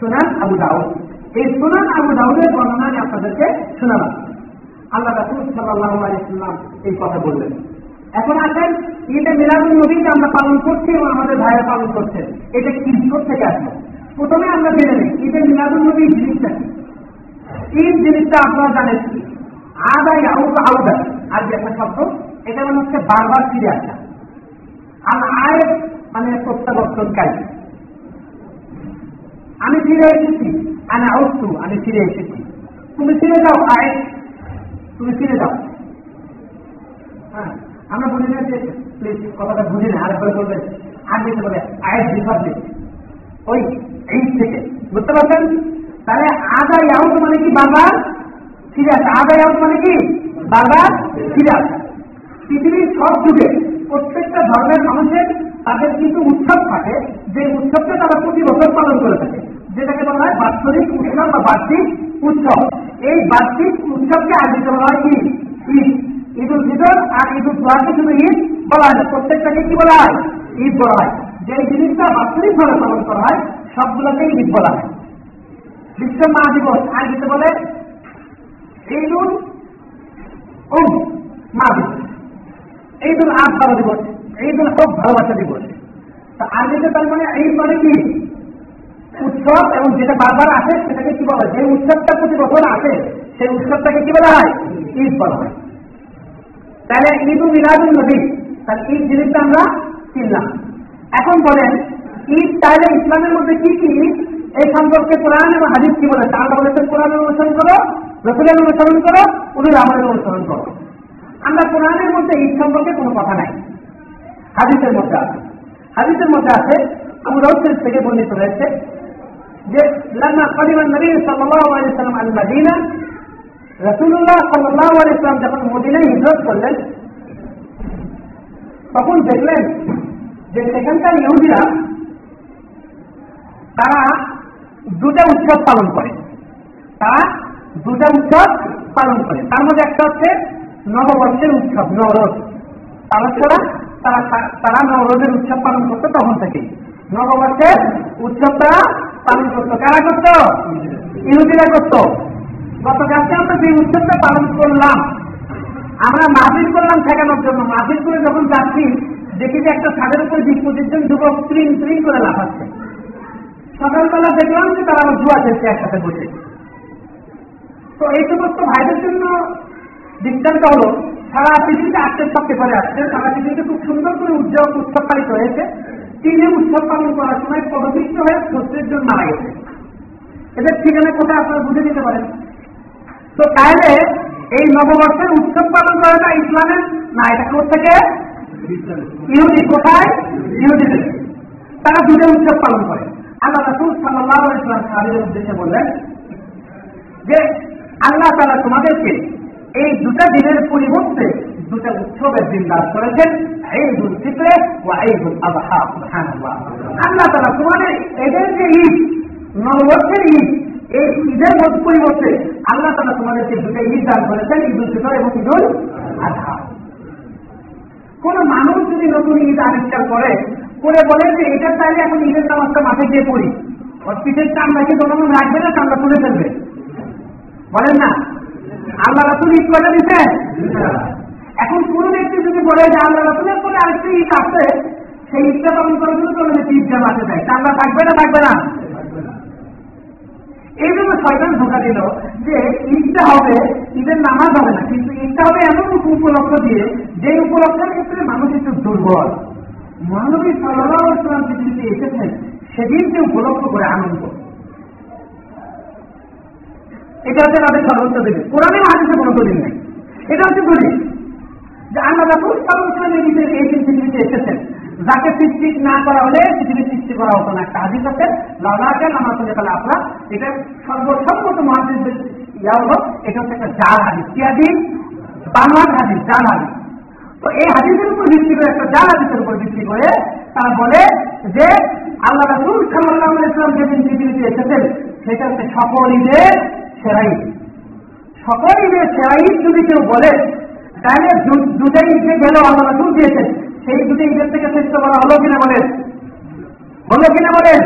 Speaker 1: সুনান আবু দাউদ। এই সুনান আবু দাউদের বর্ণনা আমি আপনাদেরকে শোনালাম আল্লাহ রাসুল সাল্লাহ আলাইসাল্লাম এই কথা বললেন। এখন আসেন, ঈদে মিলাদুল নবীকে আমরা পালন করছি এবং আমাদের ভাইয়ের পালন করছেন। এটা কি থেকে আসবে প্রথমে আমরা জেনে নিই, ঈদে মিলাদুল নবী জিনিসটা কি? ঈদ জিনিসটা আপনারা জানেন কি? আদা ইয়াউদ আউদা আর যে একটা শব্দ, এটা মানে হচ্ছে বারবার ফিরে আসা। আর আয় মানে প্রত্যাবর্তনকারী। আমি ফিরে এসেছি আমি আউস্তু আমি ফিরে এসেছি। তুমি ফিরে যাও, আয়। তুমি ফিরে যাও। হ্যাঁ আমরা বুঝি না যে প্লিজ কথাটা বুঝি না, আরেকবার বলবেন আর যেতে বলে আয়ের রিপাবলিক ওই, এই থেকে। বুঝতে পারছেন? তাহলে আদা ইয়াউট মানে কি বারবার? ফিরে আসা আদা মানে কি? ফিরে আসা পৃথিবীর সব যুগে প্রত্যেকটা ধর্মের মানুষের তাদের কিছু উৎসব থাকে, যে উৎসবকে তারা প্রতি বছর পালন করে থাকে, যেটাকে বলা হয় বাৎসরিক উৎসব বা বার্ষিক উৎসব। এই বার্ষিক উৎসবকে আয়োজিত বলা হয় কি? ঈদ। ঈদ উল ফিতর আর ঈদ উল জোয়াকে শুধু ঈদ বলা হয় প্রত্যেকটাকে কি বলা হয়? ঈদ বলা হয়। যে জিনিসটা বাৎসরিক ভাবে পালন করা হয় সবগুলোকে ঈদ বলা হয়। বিশ্ব মা দিবস আয়োজিত বলে ঈদ উল উম মা ঈদ উল আজ বাবা দিবস। ঈদ উল হক ভালোবাসা দিবস। তা আয়োজিত তার মানে ঈদ মানে কি? উৎসব এবং যেটা বারবার আসে, সেটাকে কি বলা হয়? যে উৎসবটা প্রতি বছর আসে, সেই উৎসবটাকে কি বলা হয়? ঈদ বলা হয়। তাহলে ঈদ উল মিলাদুল নবী, তাহলে ঈদ জিনিসটা আমরা চিনলাম। এখন বলেন, ঈদ তাহলে ইসলামের মধ্যে কি কি? এই সম্পর্কে কোরআন এবং হাদিস কি বলেছে? আল্লাহ বলেছেন কোরআনের অনুসরণ করো রসুলের অনুসরণ করো, উনি আমাদের অনুসরণ করো। আমরা কোরআনের মধ্যে ঈদ সম্পর্কে কোনো কথা নাই। হাদিসের মধ্যে আছে। হাদিসের মধ্যে আছে, আবু রাউদ থেকে বর্ণিত রয়েছে যে, লাম্মা করিমান নবী সাল্লাল্লাহু আলাইহি সাল্লাম আল মাদিনা রাসূলুল্লাহ সাল্লাল্লাহু আলাইহি সাল্লাম যখন মদিনায় হিজরত করলেন, তখন দেখলেন যে সেখানকার ইহুদিরা, তারা দুটা উৎসব পালন করে। তারা দুটা উৎসব পালন করে। তার মধ্যে একটা হচ্ছে নববর্ষের উৎসব, নবরোজ। তারা তারা তারা নবরোজের উৎসব পালন করতো তখন থেকে নববর্ষের উৎসবটা পালন করতো। কারা করতো? ইহুদিরা করতো। গতকালকে আমরা যে উৎসবটা পালন করলাম, আমরা মাহফিল করলাম ঠেকানোর জন্য। মাহফিল করে যখন যাচ্ছি, দেখি যে একটা ছাদের উপরে বিশ পঁচিশ জন যুবক স্ক্রিন স্ক্রিন করে লাফাচ্ছে। সকালবেলা দেখলাম যে তারা আমার জুয়া খেলছে একসাথে বসে। তো এই সমস্ত ভাইদের জন্য দৃষ্টান্ত হলো, সারা পৃথিবীতে আজকের সব পেপারে আসছে, সারা পৃথিবীতে খুব সুন্দর করে উৎসব উৎসব পালিত হয়েছে। চীনে উৎসব পালন করার সময় পদপিষ্ট হয়ে ছত্রিশ জন মারা গেছে। এদের ঠিকানা কোথায় আপনারা বুঝে নিতে পারেন? তো তাহলে এই নববর্ষের উৎসব পালন করাটা ইসলামের, না, এটা কোথেকে ইহুদি কোথায়? ইহুদিদের। তারা দুটো উৎসব পালন করে। আল্লাহ রাসুল সাল্লাহ ইসলাম সাহাবিদের উদ্দেশ্যে বললেন যে আল্লাহ তারা তোমাদেরকে এই দুটা দিনের পরিবর্তে দুটা উৎসবের দিন দান করেছেন, ঈদুল ফিতরে ও ঈদুল আযহা সুবহানাল্লাহ। আল্লাহ তাআলা তোমাদের এদের যে ঈদ, নববর্ষের ঈদ, এই ঈদের মধ্যে পরিবর্তে আল্লাহ তালা তোমাদেরকে দুটো ঈদ দান করেছেন ঈদ উল ফিতর এবং ঈদ উল আজহা কোন মানুষ যদি নতুন ঈদ আবিষ্কার করে করে বলে যে এটা চাইলে এখন ঈদের নামাজটা মাঠে গিয়ে পড়ি। পিঠের চামড়াকে কোনো রাখবে না, চামড়া তুলে ফেলবে। বলেন না? আল্লাহ রাসুল ঈদ করে দিতে এখন কোন ব্যক্তি যদি বলে যে আল্লাহ রাসুলের পরে আরেকটি ঈদ আছে, সেই ঈদটা পালন করার জন্য চলে যেতে ঈদটা মাঠে দেয়। চামড়া থাকবে না থাকবে না? এই জন্য শয়তান ধোকা দিল যে ঈদটা হবে, ঈদের নামাজ হবে না, কিন্তু ঈদটা হবে এমন উপলক্ষ দিয়ে, যে উপলক্ষের ক্ষেত্রে মানুষ একটু দুর্বল। মহানবী সাল্লাহ পৃথিবীতে এসেছেন, সেদিনকে উপলক্ষ করে আনন্দ। এটা হচ্ছে তাদের সর্বোচ্চ দিন। কোরআনে হাদিসে কোনো দলিল নেই। এটা হচ্ছে দলিল। যে আল্লাহ রাসুল ইসলামের ভিতরে এই পৃথিবীতে এসেছেন। যাকে সৃষ্টি না করা হলে পৃথিবীর সৃষ্টি করা হতো না। একটা হাদিস আছে লাউলাকে নামাজ তাহলে আপনার এটা সর্বসম্মত মহাদিসদের ইয়া হলো, এটা হচ্ছে একটা জাল হাদিস। কি হাদিস? বাংলার হাদিস, জাল হাদিস। তো এই হাদিসের উপর ভিত্তি করে একটা জাল হাদিসের উপর ভিত্তি করে তারা বলে যে আল্লাহ রাসুল সাল্লাহ ইসলাম যেদিন পৃথিবীতে এসেছেন, সেটা হচ্ছে সকল ঈদের সেরাই। সকল ঈদের সেরাই যদি কেউ বলে তাহলে দুটাই ঈদে গেলেও আল্লাহ রাসুল দিয়েছেন সেই দুটি ঈদের থেকে শ্রেষ্ঠ করা হলো কিনা বলেন? বলল কিনা বলেন?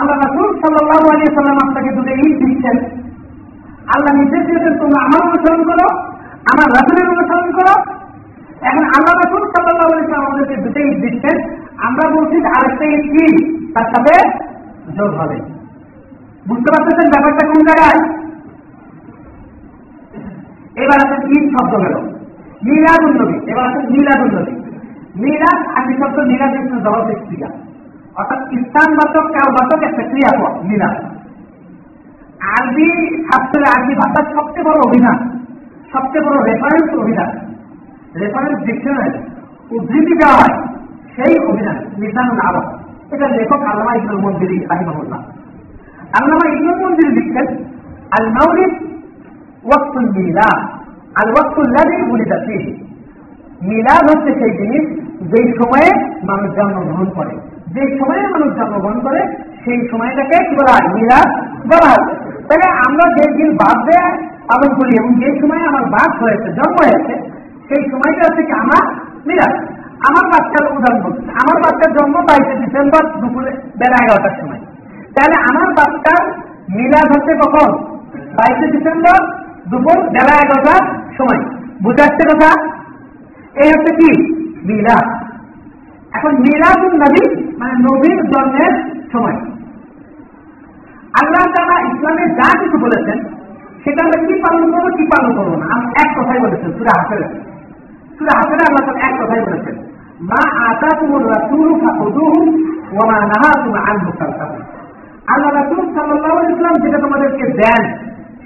Speaker 1: আল্লাহ রাসুল সাল্লাহ আলী সাল্লাম আপনাকে দুটো ঈদ দিচ্ছেন। আল্লাহ নির্দেশ দিয়েছেন, তোমরা আমার অনুসরণ করো, আমার রাসুলের অনুসরণ করো। এখন আল্লাহ রাসুল সাল্লাহ আলী সাল্লাম আমাদেরকে দুটো ঈদ দিচ্ছেন। আমরা বলছি যে আরেকটা ঈদ কি? তার সাথে যোগ হবে। বুঝতে পারতেছেন ব্যাপারটা কোন জায়গায়? এবার আছে ঈদ শব্দ গেল। মিলাদ উন্নবী এবার আছে মিলাদ উন্নবী মিলাদ আরবি শব্দ, মিলাদ ইসলাম জবাব ক্রিয়া অর্থাৎ ইস্তানবাচক কালবাচক একটা ক্রিয়াপদ, মিলাদ। আরবি শাস্ত্রের আরবি ভাষার সবচেয়ে বড় অভিধান, সবচেয়ে বড় রেফারেন্স অভিধান। রেফারেন্স ডিকশনারি উদ্ধৃতি দেওয়া হয় সেই অভিধান নির্ধারণ আরব। এটা লেখক আল্লামা ইবনুল মন্দির রাহিমাহুল্লাহ। আল্লামা ইবনুল মন্দির লিখছেন আল মাউলিদ ওয়াক্তুল মিলাদ আর ওয়াক্তুল্লাদি বুলিদা ফিহি মিলাদ হচ্ছে সেই জিনিস যেই সময়ে মানুষ জন্মগ্রহণ করে। যে সময়ে মানুষ জন্মগ্রহণ করে, সেই সময়টাকে কি বলা হয়? মিলাদ বলা হয়। তাহলে আমরা যে দিন বাদ দেয় পালন করি এবং যে সময় আমার বাস হয়েছে, জন্ম হয়েছে, সেই সময়টা হচ্ছে কি আমার মিলাদ। আমার বাচ্চার উদাহরণ বলছি আমার বাচ্চার জন্ম বাইশে ডিসেম্বর দুপুরে বেলা এগারোটার সময়। তাহলে আমার বাচ্চার মিলাদ হচ্ছে কখন? বাইশে ডিসেম্বর, দুপুর বেলা এগারোটার সময়। বুঝাচ্ছে কথা? এই হচ্ছে কি? মিলাদ। এখন মিলাদুল নবী মানে নবীর জন্মের সময়। আল্লাহ তারা ইসলামে যা কিছু বলেছেন, সেটা আমরা কি পালন করব, কি পালন করব না? আমি এক কথাই বলেছেন সুরা হাসের সুরা হাসের আল্লাহ তারা এক কথাই বলেছেন, মা আতা তুমুর রাসুল ফাকুদুহু ওয়া ফারতাকু আল্লাহ রাসূল সাল্লাহ ওয়াসাল্লাম যেটা তোমাদেরকে দেন,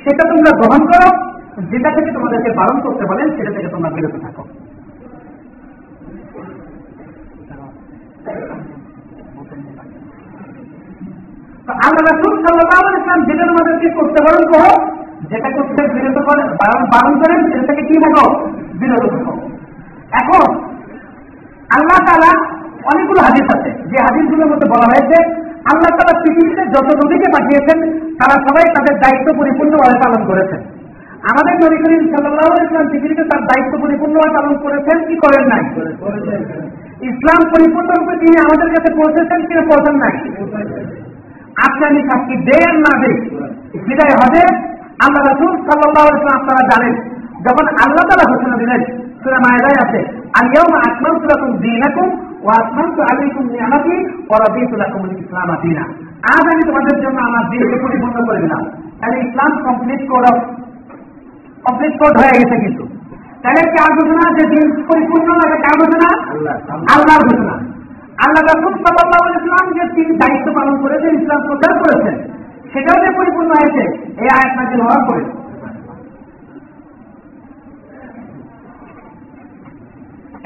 Speaker 1: সেটা তোমরা গ্রহণ করো, যেটা থেকে তোমাদেরকে পালন করতে বলেন, সেটা থেকে তোমরা বিরত থাকো। আল্লাহ রাসুল সাল্লাহ ইসলাম যেটা তোমাদেরকে করতে পারেন করো। যেটা করতে বিরত করে, বারণ করেন, সেটা থেকে কি থাকো? বিরত থাকো। এখন, আল্লাহ তালা অনেকগুলো হাদিস আছে। যে হাদিসগুলোর মধ্যে বলা হয়েছে আল্লাহ তারা পৃথিবীতে যত নদীকে পাঠিয়েছেন, তারা সবাই তাদের দায়িত্ব পরিপূর্ণভাবে পালন করেছেন। আমাদের নবী করিম সাল্লাহ ইসলাম পৃথিবীতে তার দায়িত্ব পরিপূর্ণভাবে পালন করেছেন, কি করেন নাই? ইসলাম পরিপূর্ণরূপে তিনি আমাদের কাছে পৌঁছেছেন কিনা পৌঁছান নাই। আপনারই সাক্ষী দেন না দে বিদায় হবে। আল্লাহ রসুল সাল্লাহ ইসলাম আপনারা জানেন, যখন আল্লাহ তালা ঘোষণা দিলেন, সুরা মায়েরাই আছে আর আলিয়াম আসমান সুরাকুম দিনাকুম ও আসমান তু আলাইকুম নিয়ামাতি ও রবিতুল্লাকুম ইসলাম দিনা। আজ আমি তোমাদের জন্য আমার দিনকে পরিপূর্ণ করে দিলাম। তাহলে Islam complete code complete code হয়ে গেছে কিন্তু। তাহলে কার ঘোষণা যে দিন পরিপূর্ণ লাগে কার ঘোষণা? আল্লাহর ঘোষণা। আল্লাহ রাসুল সাল্লাহ ইসলাম যে তিনি দায়িত্ব পালন করেছেন, ইসলাম প্রচার করেছেন, সেটাও যে পরিপূর্ণ হয়েছে, এই আয়াত নাজিল হওয়ার পরে।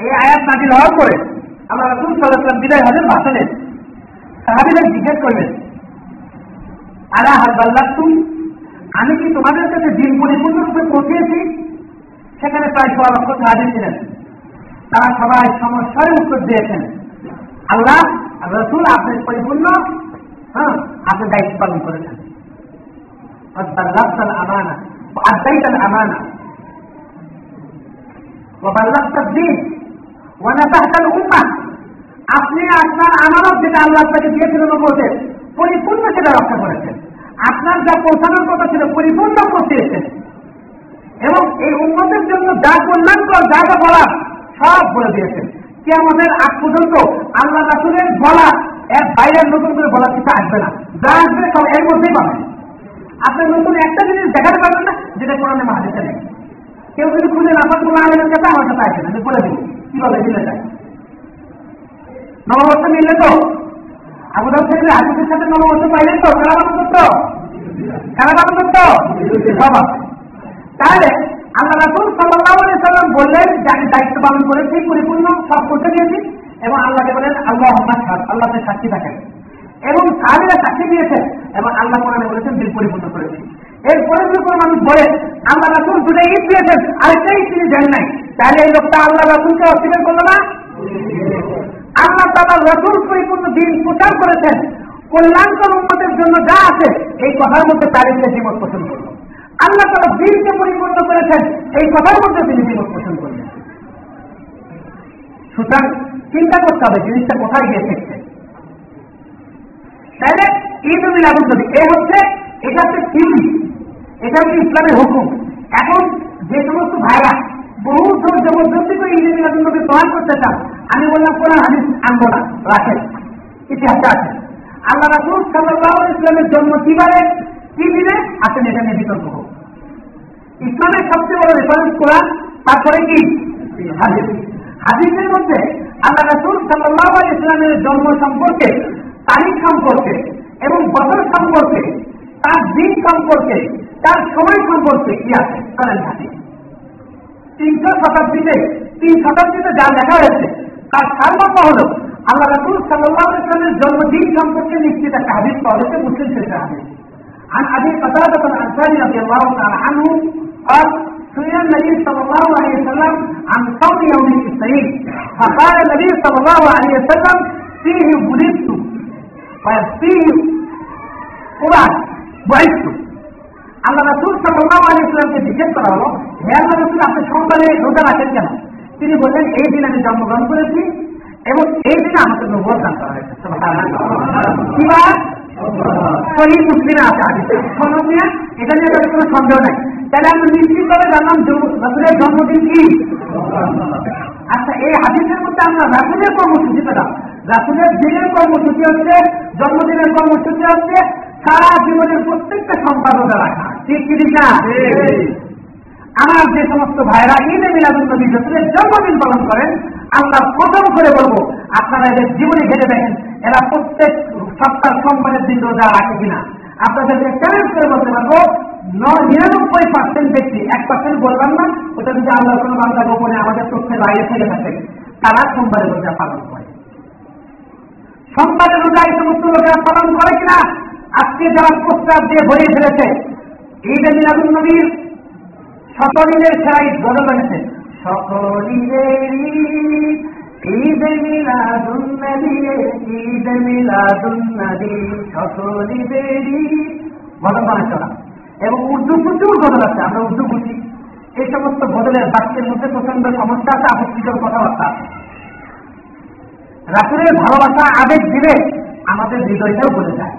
Speaker 1: এই আয়াত নাজিল হওয়ার পরে আল্লাহ রাসুল সাল্লাহ বিদায় হজের ভাষণে সাহাবিদের জিজ্ঞেস করবেন, আলা হারবাল্লাহ আমি কি তোমাদের কাছে দিন পরিপূর্ণরূপে পৌঁছিয়েছি সেখানে প্রায় সোয়া লক্ষ সাহায্য ছিলেন। তারা সবাই সমস্যায় উত্তর দিয়েছেন। আল্লাহ রসুল আপনি পরিপূর্ণ হ্যাঁ আপনি দায়িত্ব পালন করেছেন। আমানা আদাইতাল আমানা দিন ওয়ানাতাহতাল উম্মা আপনি আপনার আমানত যেটা আল্লাহ আপনাকে দিয়েছিলেন নবতের পরিপূর্ণ সেটা রক্ষা করেছেন। আপনার যা পৌঁছানোর কথা ছিল পরিপূর্ণ পৌঁছিয়েছেন এবং এই উন্নতের জন্য যা কল্যাণকর যা যা বলা সব বলে দিয়েছেন। কি আমাদের আগ পর্যন্ত আল্লাহ রাসুলের বলা এক বাইরের নতুন করে বলার কিছু আসবে না। যা আসবে সব এর মধ্যেই পাবেন। আপনি নতুন একটা জিনিস দেখাতে পারবেন না, যেটা কোরআনে মাহাদিসে নেই। কেউ যদি খুঁজে না পান কোনো আলেমের আমার কাছে আসবে আমি বলে দিব। কি বলে দিলে যায় নববর্ষ মিললে তো। আবুদাব থেকে হাদিসের সাথে নববর্ষ পাইলেন তো কারা পালন করতো কারা পালন করতো সব তাহলে আল্লাহ রাসুল সাল্লাহ সাল্লাম বললেন যে আমি দায়িত্ব পালন করেছি, পরিপূর্ণ সব করতে দিয়েছি এবং আল্লাহকে বলেন, আল্লাহ আল্লাহকে সাক্ষী থাকেন। এবং সাহাবিরা সাক্ষী দিয়েছেন এবং আল্লাহ কোরআনে বলেছেন, দিল পরিপূর্ণ করেছি এরপরে যদি কোনো মানুষ বলে আল্লাহ রাসুল দুটো ঈদ দিয়েছেন ঈদ তিনি দেন নাই। তাহলে এই লোকটা আল্লাহ রাসুলকে অস্বীকার করল না? আল্লাহ তালা রসুল পরিপূর্ণ দিন প্রচার করেছেন। কল্যাণকর উন্নতের জন্য যা আছে, এই কথার মধ্যে তারিখে জীবন পোষণ করল। আল্লাহ তারা দিনকে পরিপূর্ণ করেছেন, এই কথার মধ্যে তিনি জীবন পোষণ করলেন। সুতরাং চিন্তা করতে হবে, জিনিসটা কোথায় গিয়ে থাকছে তাহলে ঈদ মিলাদুল নবী এ হচ্ছে, এটা হচ্ছে থিওরি এটা হচ্ছে ইসলামের হুকুম। এখন যে সমস্ত ভাইরা বহু জোর জবরদস্তি করে ঈদ মিলাদুল নবী প্রমাণ করতে চান, আমি বললাম কোন হাদিস, আনব না, রাখেন। ইতিহাসে আছে। আল্লাহ রাসুল সাল্লাহ ইসলামের জন্ম কীভাবে কি দিনে? আসেন, এটা নিয়ে বিতর্ক হোক। ইসলামের সবচেয়ে বড় রেফারেন্স কোরআন, তারপরে কি? হাদিস। হাদিসের মধ্যে আল্লাহ রাসুল সাল্লাহ ইসলামের জন্ম সম্পর্কে তারিখ সম্পর্কে এবং বছর সম্পর্কে তার দিন সম্পর্কে তার সময় সম্পর্কে কি আছে করেন হাদিস তিনশো শতাব্দীতে তিন শতাব্দীতে যা দেখা হয়েছে তার সারমর্ম হল আল্লাহ রাসুল সাল্লাহ ইসলামের জন্মদিন সম্পর্কে নিশ্চিত একটা হাদিস পাওয়া গেছে মুসলিম শেষে হাদিস عن ابي قتاده الانصاري رضي الله تعالى عنه قال سئل النبي صلى الله عليه وسلم عن صوم يوم الاثنين فقال النبي صلى الله عليه وسلم فيه ولدت وفيه قرآن بعثت আল্লাহ রাসুল সাল্লাহ আলী ইসলামকে জিজ্ঞেস করা হলো হে আল্লাহ রাসুল আপনি সোমবারে রোজা রাখেন কেন তিনি বললেন এই দিন আমি জন্মগ্রহণ করেছি এবং এই দিনে আমাকে নবর দান করা হয়েছে কিবা শহীদ মুসলিমে আছে হাদিসে সনদ নিয়ে এটা নিয়ে কোনো সন্দেহ নাই তাহলে আমরা নিশ্চিতভাবে জানলাম রাসুলের জন্মদিন কি আচ্ছা এই হাদিসের মধ্যে আমরা রাসুলের কর্মসূচি পেলাম রাসুলের দিনের কর্মসূচি হচ্ছে জন্মদিনের কর্মসূচি হচ্ছে সারা জীবনের প্রত্যেকটা সম্পাদনা রাখা। ঠিক কি ঠিক না? আমার যে সমস্ত ভাইরা ঈদে মিলাদুল নবী রসুলের জন্মদিন পালন করেন আল্লাহ প্রথম করে বলব আপনারা এদের জীবনে ঘেটে দেখেন এরা প্রত্যেক সপ্তাহ সোমবারের দিন রোজা রাখে কিনা। আপনাদেরকে চ্যালেঞ্জ করে বলতে পারব নিরানব্বই পার্সেন্ট ব্যক্তি এক পার্সেন্ট বলবেন না ওটা যদি আল্লাহ কোনো বাংলা গোপনে আমাদের তথ্যের বাইরে থেকে থাকে তারা সোমবারের রোজা পালন করে। সোমবারের অনুযায়ী সমস্ত লোকেরা পালন করে কিনা? আজকে যারা প্রস্তাব দিয়ে ভরিয়ে ফেলেছে, ঈদ মিলাদুল নবীর, সকলিনের সেরা ঈদ গজল হয়েছে। সকলিনের ঈদ মিলাদুন নবী, ঈদ মিলাদুন নবী, সকলিদের গজল বানাচ্ছে এবং উর্দু প্রচুর গজল আছে, আমরা উর্দু বুঝি। এই সমস্ত গজলের বাক্যের মধ্যে প্রচণ্ড সমস্যা আছে আপত্তিকর কথাবার্তা রাসুলের ভালোবাসা আবেগ দিলে আমাদের হৃদয়টাও বলে যায়।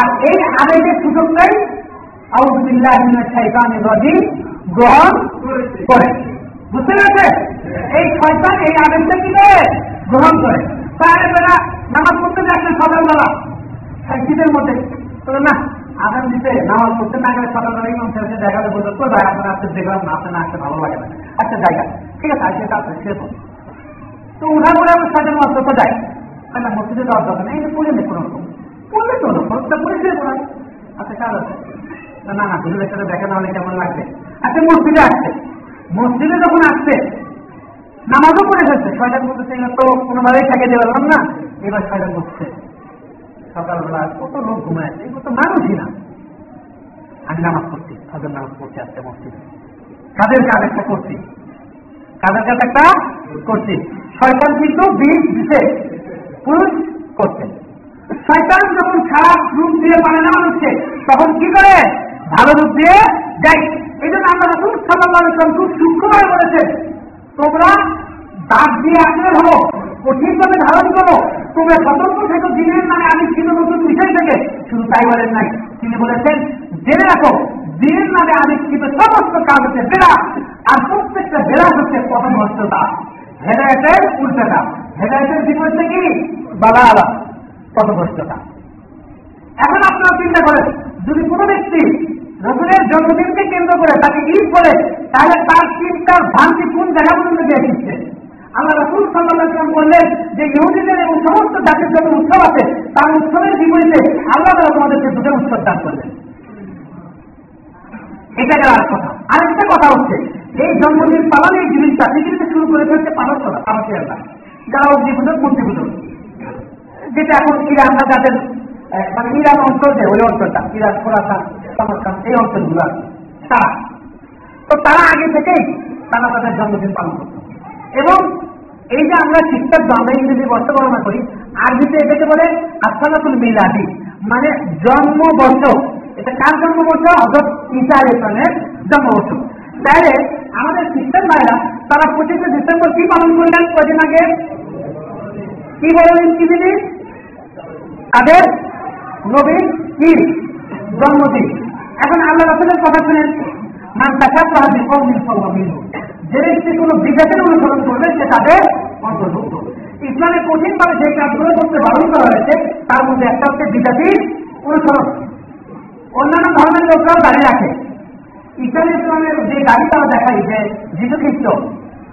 Speaker 1: আর এই আবেগের সুযোগটাই গ্রহণ করে। বুঝতে পেরেছে এই শয়তান এই আবেগটা কি গ্রহণ করে? তাহলে বেলা নামাজ পড়তে যাচ্ছে সকালবেলা? শীতের মধ্যে। না আগাম দিতে নামাজ পড়তে না গেলে সকালবেলা ইমাম সাহেবকে দেখাতে বলতো আপনার আসতে দেখলাম না, আপনার আসতে ভালো লাগে না। আচ্ছা জায়গা। ঠিক আছে, আজকে কাজ সে তো উঠা করে আমি সাথে নামাজ পড়তে যাই। না, মসজিদে যাওয়ার দরকার নেই, এটা পড়ে নেই কোনো রকম। পড়লে তো হলো খরচটা পড়ে ফিরে পড়াই আচ্ছা কাজ আছে। না না হুজুরের সাথে দেখা না হলে কেমন লাগবে? আচ্ছা মসজিদে আসছে। মসজিদে যখন আসছে, নামাজও পড়ে ফেলছে। ছয়টার মধ্যে তো কোনোভাবেই থাকে যে পারলাম না। এবার ছয়টা বসছে সকালবেলা কত লোক ঘুমায় আছে? এগুলো তো মানুষই না। আমি নামাজ পড়ছি তাদের নামাজ পড়তে আসছে মসজিদে। কাদের আরেকটা একটা করছি। কাদের কাজ একটা করছি। শয়তান কিন্তু বীজ দিতে পুরুষ করছে। শয়তান যখন খারাপ রূপ দিয়ে পারে না মানুষকে তখন কি করে? ভালো রূপ দিয়ে যাই এই জন্য আমরা সাল্লাহ ইসলাম খুব সূক্ষ্মভাবে বলেছে তোমরা দাঁত দিয়ে আঁকড়ে ধরো কঠিনভাবে ধারণ করো। তোমরা সতর্ক থেকে দিনের মানে আমি ছিল নতুন বিষয় থেকে, শুধু তাই বলেন নাই। তিনি বলেছেন, জেনে রাখো দিনের নামে আবিষ্কৃত সমস্ত কাজ হচ্ছে বেড়া আর প্রত্যেকটা বেড়া হচ্ছে পথভ্রষ্টতা হেদায়তের উল্টাটা। হেদায়তের বিপরীতে কি বাবা আলা পথভ্রষ্টতা এখন আপনারা চিন্তা করেন, যদি কোনো ব্যক্তি রসুলের জন্মদিনকে কেন্দ্র করে তাকে ঈদ করে তাহলে তার চিন্তার ভ্রান্তি কোন জায়গা পর্যন্ত দিয়ে দিচ্ছে আল্লাহ রসুল সাল্লাম বললেন যে ইহুদিদের এবং সমস্ত জাতির যত উৎসব আছে, তার উৎসবের বিপরীতে আল্লাহ তারা তোমাদেরকে দুটো উৎসব দান করবেন এটা গেল আর কথা। আরেকটা কথা হচ্ছে, এই জন্মদিন পালন এই জিনিসটা পৃথিবীতে শুরু করে ফেলছে পালন করা পালসি আল্লাহ যারা অগ্নি পুজো মূর্তি পুজো যেটা এখন ইরান যাদের মানে ইরান অঞ্চল যে, ওই অঞ্চলটা ইরান খোরাসান সমরখান এই অঞ্চলগুলো আছে, তারা। তো তারা আগে থেকেই তারা তাদের জন্মদিন পালন করত। এবং এই যে আমরা শিক্ষক আমরা ইংরেজি বর্ষ গণনা করি, আরবিতে এটাকে বলে আসালাতুল মিলাদি মানে জন্মবর্ষ। এটা কার জন্মবর্ষ হজরত ঈসা আলিসনের জন্মবর্ষ তাহলে আমাদের খ্রিস্টান ভাইরা, তারা পঁচিশে ডিসেম্বর কি পালন করলেন কদিন আগে? কি বললেন কি জিনিস তাদের নবীর কি? জন্মদিন। এখন আল্লাহ রসুলের কথা শুনেন, মান দেখা তাহাদের কৌমিন সর্বমিল যে ব্যক্তি কোনো বিজাতের অনুসরণ করবে সে তাদের অন্তর্ভুক্ত। ইসলামে কঠিনভাবে যে কাজগুলো করতে বারণ করা হয়েছে, তার মধ্যে একটা হচ্ছে বিজাতির অনুসরণ। অন্যান্য ধর্মের লোকরাও দাঁড়িয়ে রাখে। ইসলাম ইসলামের যে গাড়ি তারা দেখায় যে যিশু খ্রিস্ট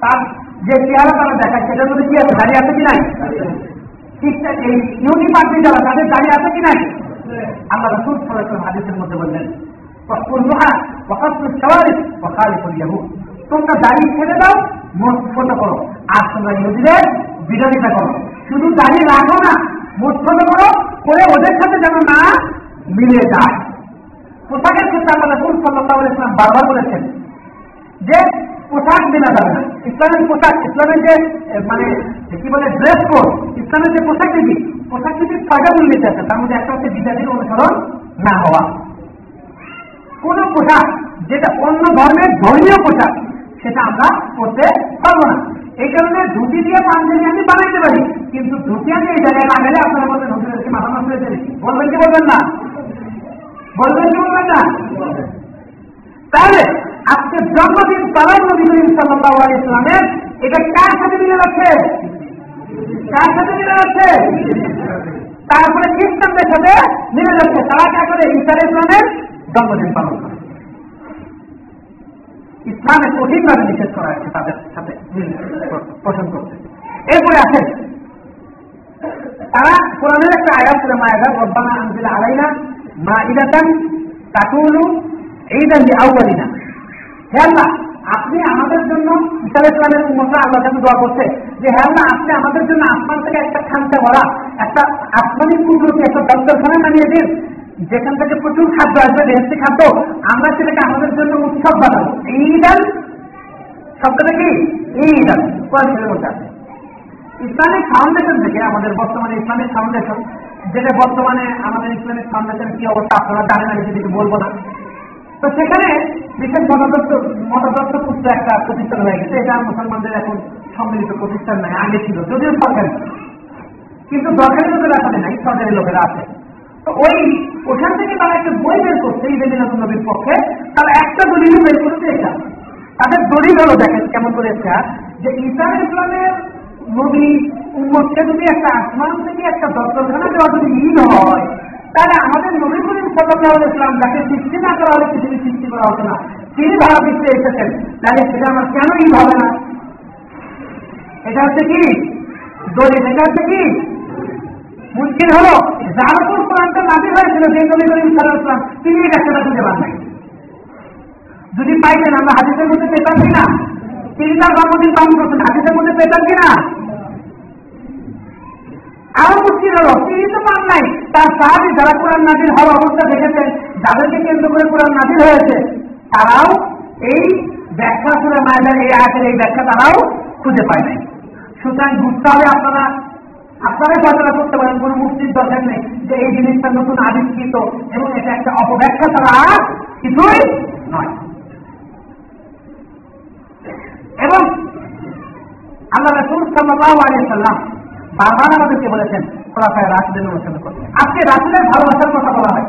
Speaker 1: তার যে চেহারা তারা দেখায় সেটার মধ্যে কি আছে, দাঁড়িয়ে আছে কি নাই? এই ইউনি পার্টি যারা, তাদের দাঁড়িয়ে আছে কি নাই? আল্লাহ রসুল সাল্লাহ হাদিসের মধ্যে বললেন তোমরা দাঁড়িয়ে ছেড়ে দাও মোট করো। আর তোমরা ইহুদিদের বিরোধিতা করো। শুধু দাঁড়িয়ে রাখো না মোট করো, করে ওদের সাথে যেন না মিলে যায়। পোশাকের ক্ষেত্রে আল্লাহ রসুল সাল্লাহ ইসলাম বারবার বলেছেন যে পোশাক দেনা যাবে না। ইসলামের পোশাক, ইসলামের যে মানে কি বলে ড্রেস কোড ইসলামের যে পোশাক নীতি পোশাক নীতির ছয়টা মূল্যতে আছে। তার মধ্যে একটা হচ্ছে বিদ্যার্থীর অনুসরণ না হওয়া। কোন পোশাক যেটা অন্য ধর্মের ধর্মীয় পোশাক, সেটা আমরা করতে পারব না। এই কারণে ধুতি দিয়ে পাঞ্জাবি আমি বানাইতে পারি, কিন্তু ধুতি আমি এই জায়গায় লাগালে আপনারা বলবেন ধুতি মাথা নষ্ট হয়েছে বলবেন কি বলবেন না? বলবেন বলবেন না? তাহলে আজকে জন্মদিন পালন নবী করিম সাল্লাহ ইসলামের এটা কার সাথে মিলে যাচ্ছে? কার সাথে মিলে যাচ্ছে? তারপরে খ্রিস্টানদের সাথে মিলে যাচ্ছে। তারা কে করে ইসার ইসলামের জন্মদিন পালন করে। ইসলামে কঠিনভাবে নিষেধ করা হয়েছে তাদের সাথে পোষণ করতে। এরপরে আছে তারা কোরআনের একটা আয়াত করে মায়াগা রব্বানা আনজিলা আলাইনা মা ইলাতান তাকুলু এইদান আউয়ালিনা হে আল্লাহ আপনি আমাদের জন্য ইসলাম ইসলামের উন্মতা আল্লাহ কাছে দোয়া করছে যে হ্যাঁ আল্লাহ আপনি আমাদের জন্য আসমান থেকে একটা খানতে ভরা, একটা আসমানি কুকুরকে একটা দপ্তরখানা নামিয়ে দিন। যেখান থেকে প্রচুর খাদ্য আসবে রেস্টি খাদ্য। আমরা সেটাকে আমাদের জন্য উৎসব বানাবো। ঈদান শব্দটা কি? ঈদান। কোরআনের মধ্যে আছে। ইসলামিক ফাউন্ডেশন থেকে আমাদের বর্তমানে ইসলামিক ফাউন্ডেশন যেটা বর্তমানে আমাদের ইসলামিক ফাউন্ডেশন কি অবস্থা, আপনারা জানেন, আমি সেদিকে বলব না। তো সেখানে বিশেষ মতদত্ত মতদত্ত পুত্র একটা প্রতিষ্ঠান হয়ে গেছে। এটা মুসলমানদের এখন সম্মিলিত প্রতিষ্ঠান নাই আগে ছিল, যদিও সরকারি। কিন্তু দরকারি লোকেরা এখানে নাই সরকারি লোকেরা আছে। তো ওই, ওখান থেকে তারা একটা বই বের করছে, ঈদের মিলাদুল নবীর পক্ষে। তারা একটা দলিল বের করছে এটা। তাদের দলিল হলো দেখেন, কেমন করে যে ঈসা ইসলামের নবী উম্মতকে যদি একটা আসমান থেকে একটা দত্তখানা দেওয়া যদি ঈদ হয়, তাহলে আমাদের নবী করিম সাল্লাহ ইসলাম যাকে সৃষ্টি না করা হলে পৃথিবী সৃষ্টি করা হতো না। তিনি ভাড়া বিশ্বে এসেছেন। তাহলে সেটা আমার কেন ঈদ হবে না? এটা হচ্ছে কি? দলিল। এটা হচ্ছে কি? মুশকিল হলো, যার উপর কোরআনটা নাজিল হয়েছিল যে নবী করিম সাল্লাহ তিনি এটা রাস্তাটা খুঁজে পান নাই। যদি পাইতেন, আমরা হাদিসের মধ্যে পেতাম কিনা? তিনি তার জন্মদিন পালন করছেন হাদিসের মধ্যে পেতাম কিনা? আরও মুশকিল হলো। তিনি তো পান নাই? তার সাহাবি যারা কোরআন নাজির হওয়ার অবস্থা দেখেছেন যাদেরকে কেন্দ্র করে কোরআন নাজির হয়েছে। তারাও এই ব্যাখ্যা করে মায়ের এই আয়াতের এই ব্যাখ্যা তারাও খুঁজে পায় নাই। সুতরাং বুঝতে হবে আপনারা, আপনারাই ফয়সলা করতে পারেন, কোনো মুক্তির দরকার নেই যে এই জিনিসটা নতুন আবিষ্কৃত এবং এটা একটা অপব্যাখ্যা ছাড়া কিছুই নয়। এবং আল্লাহ রসুল সাল্লাহ আলিয়াল্লাম বারবার আমাদেরকে বলেছেন, খোলাফায় রাসুলের অনুসরণ করতে। আজকে রাসুলের ভালোবাসার কথা বলা হয়।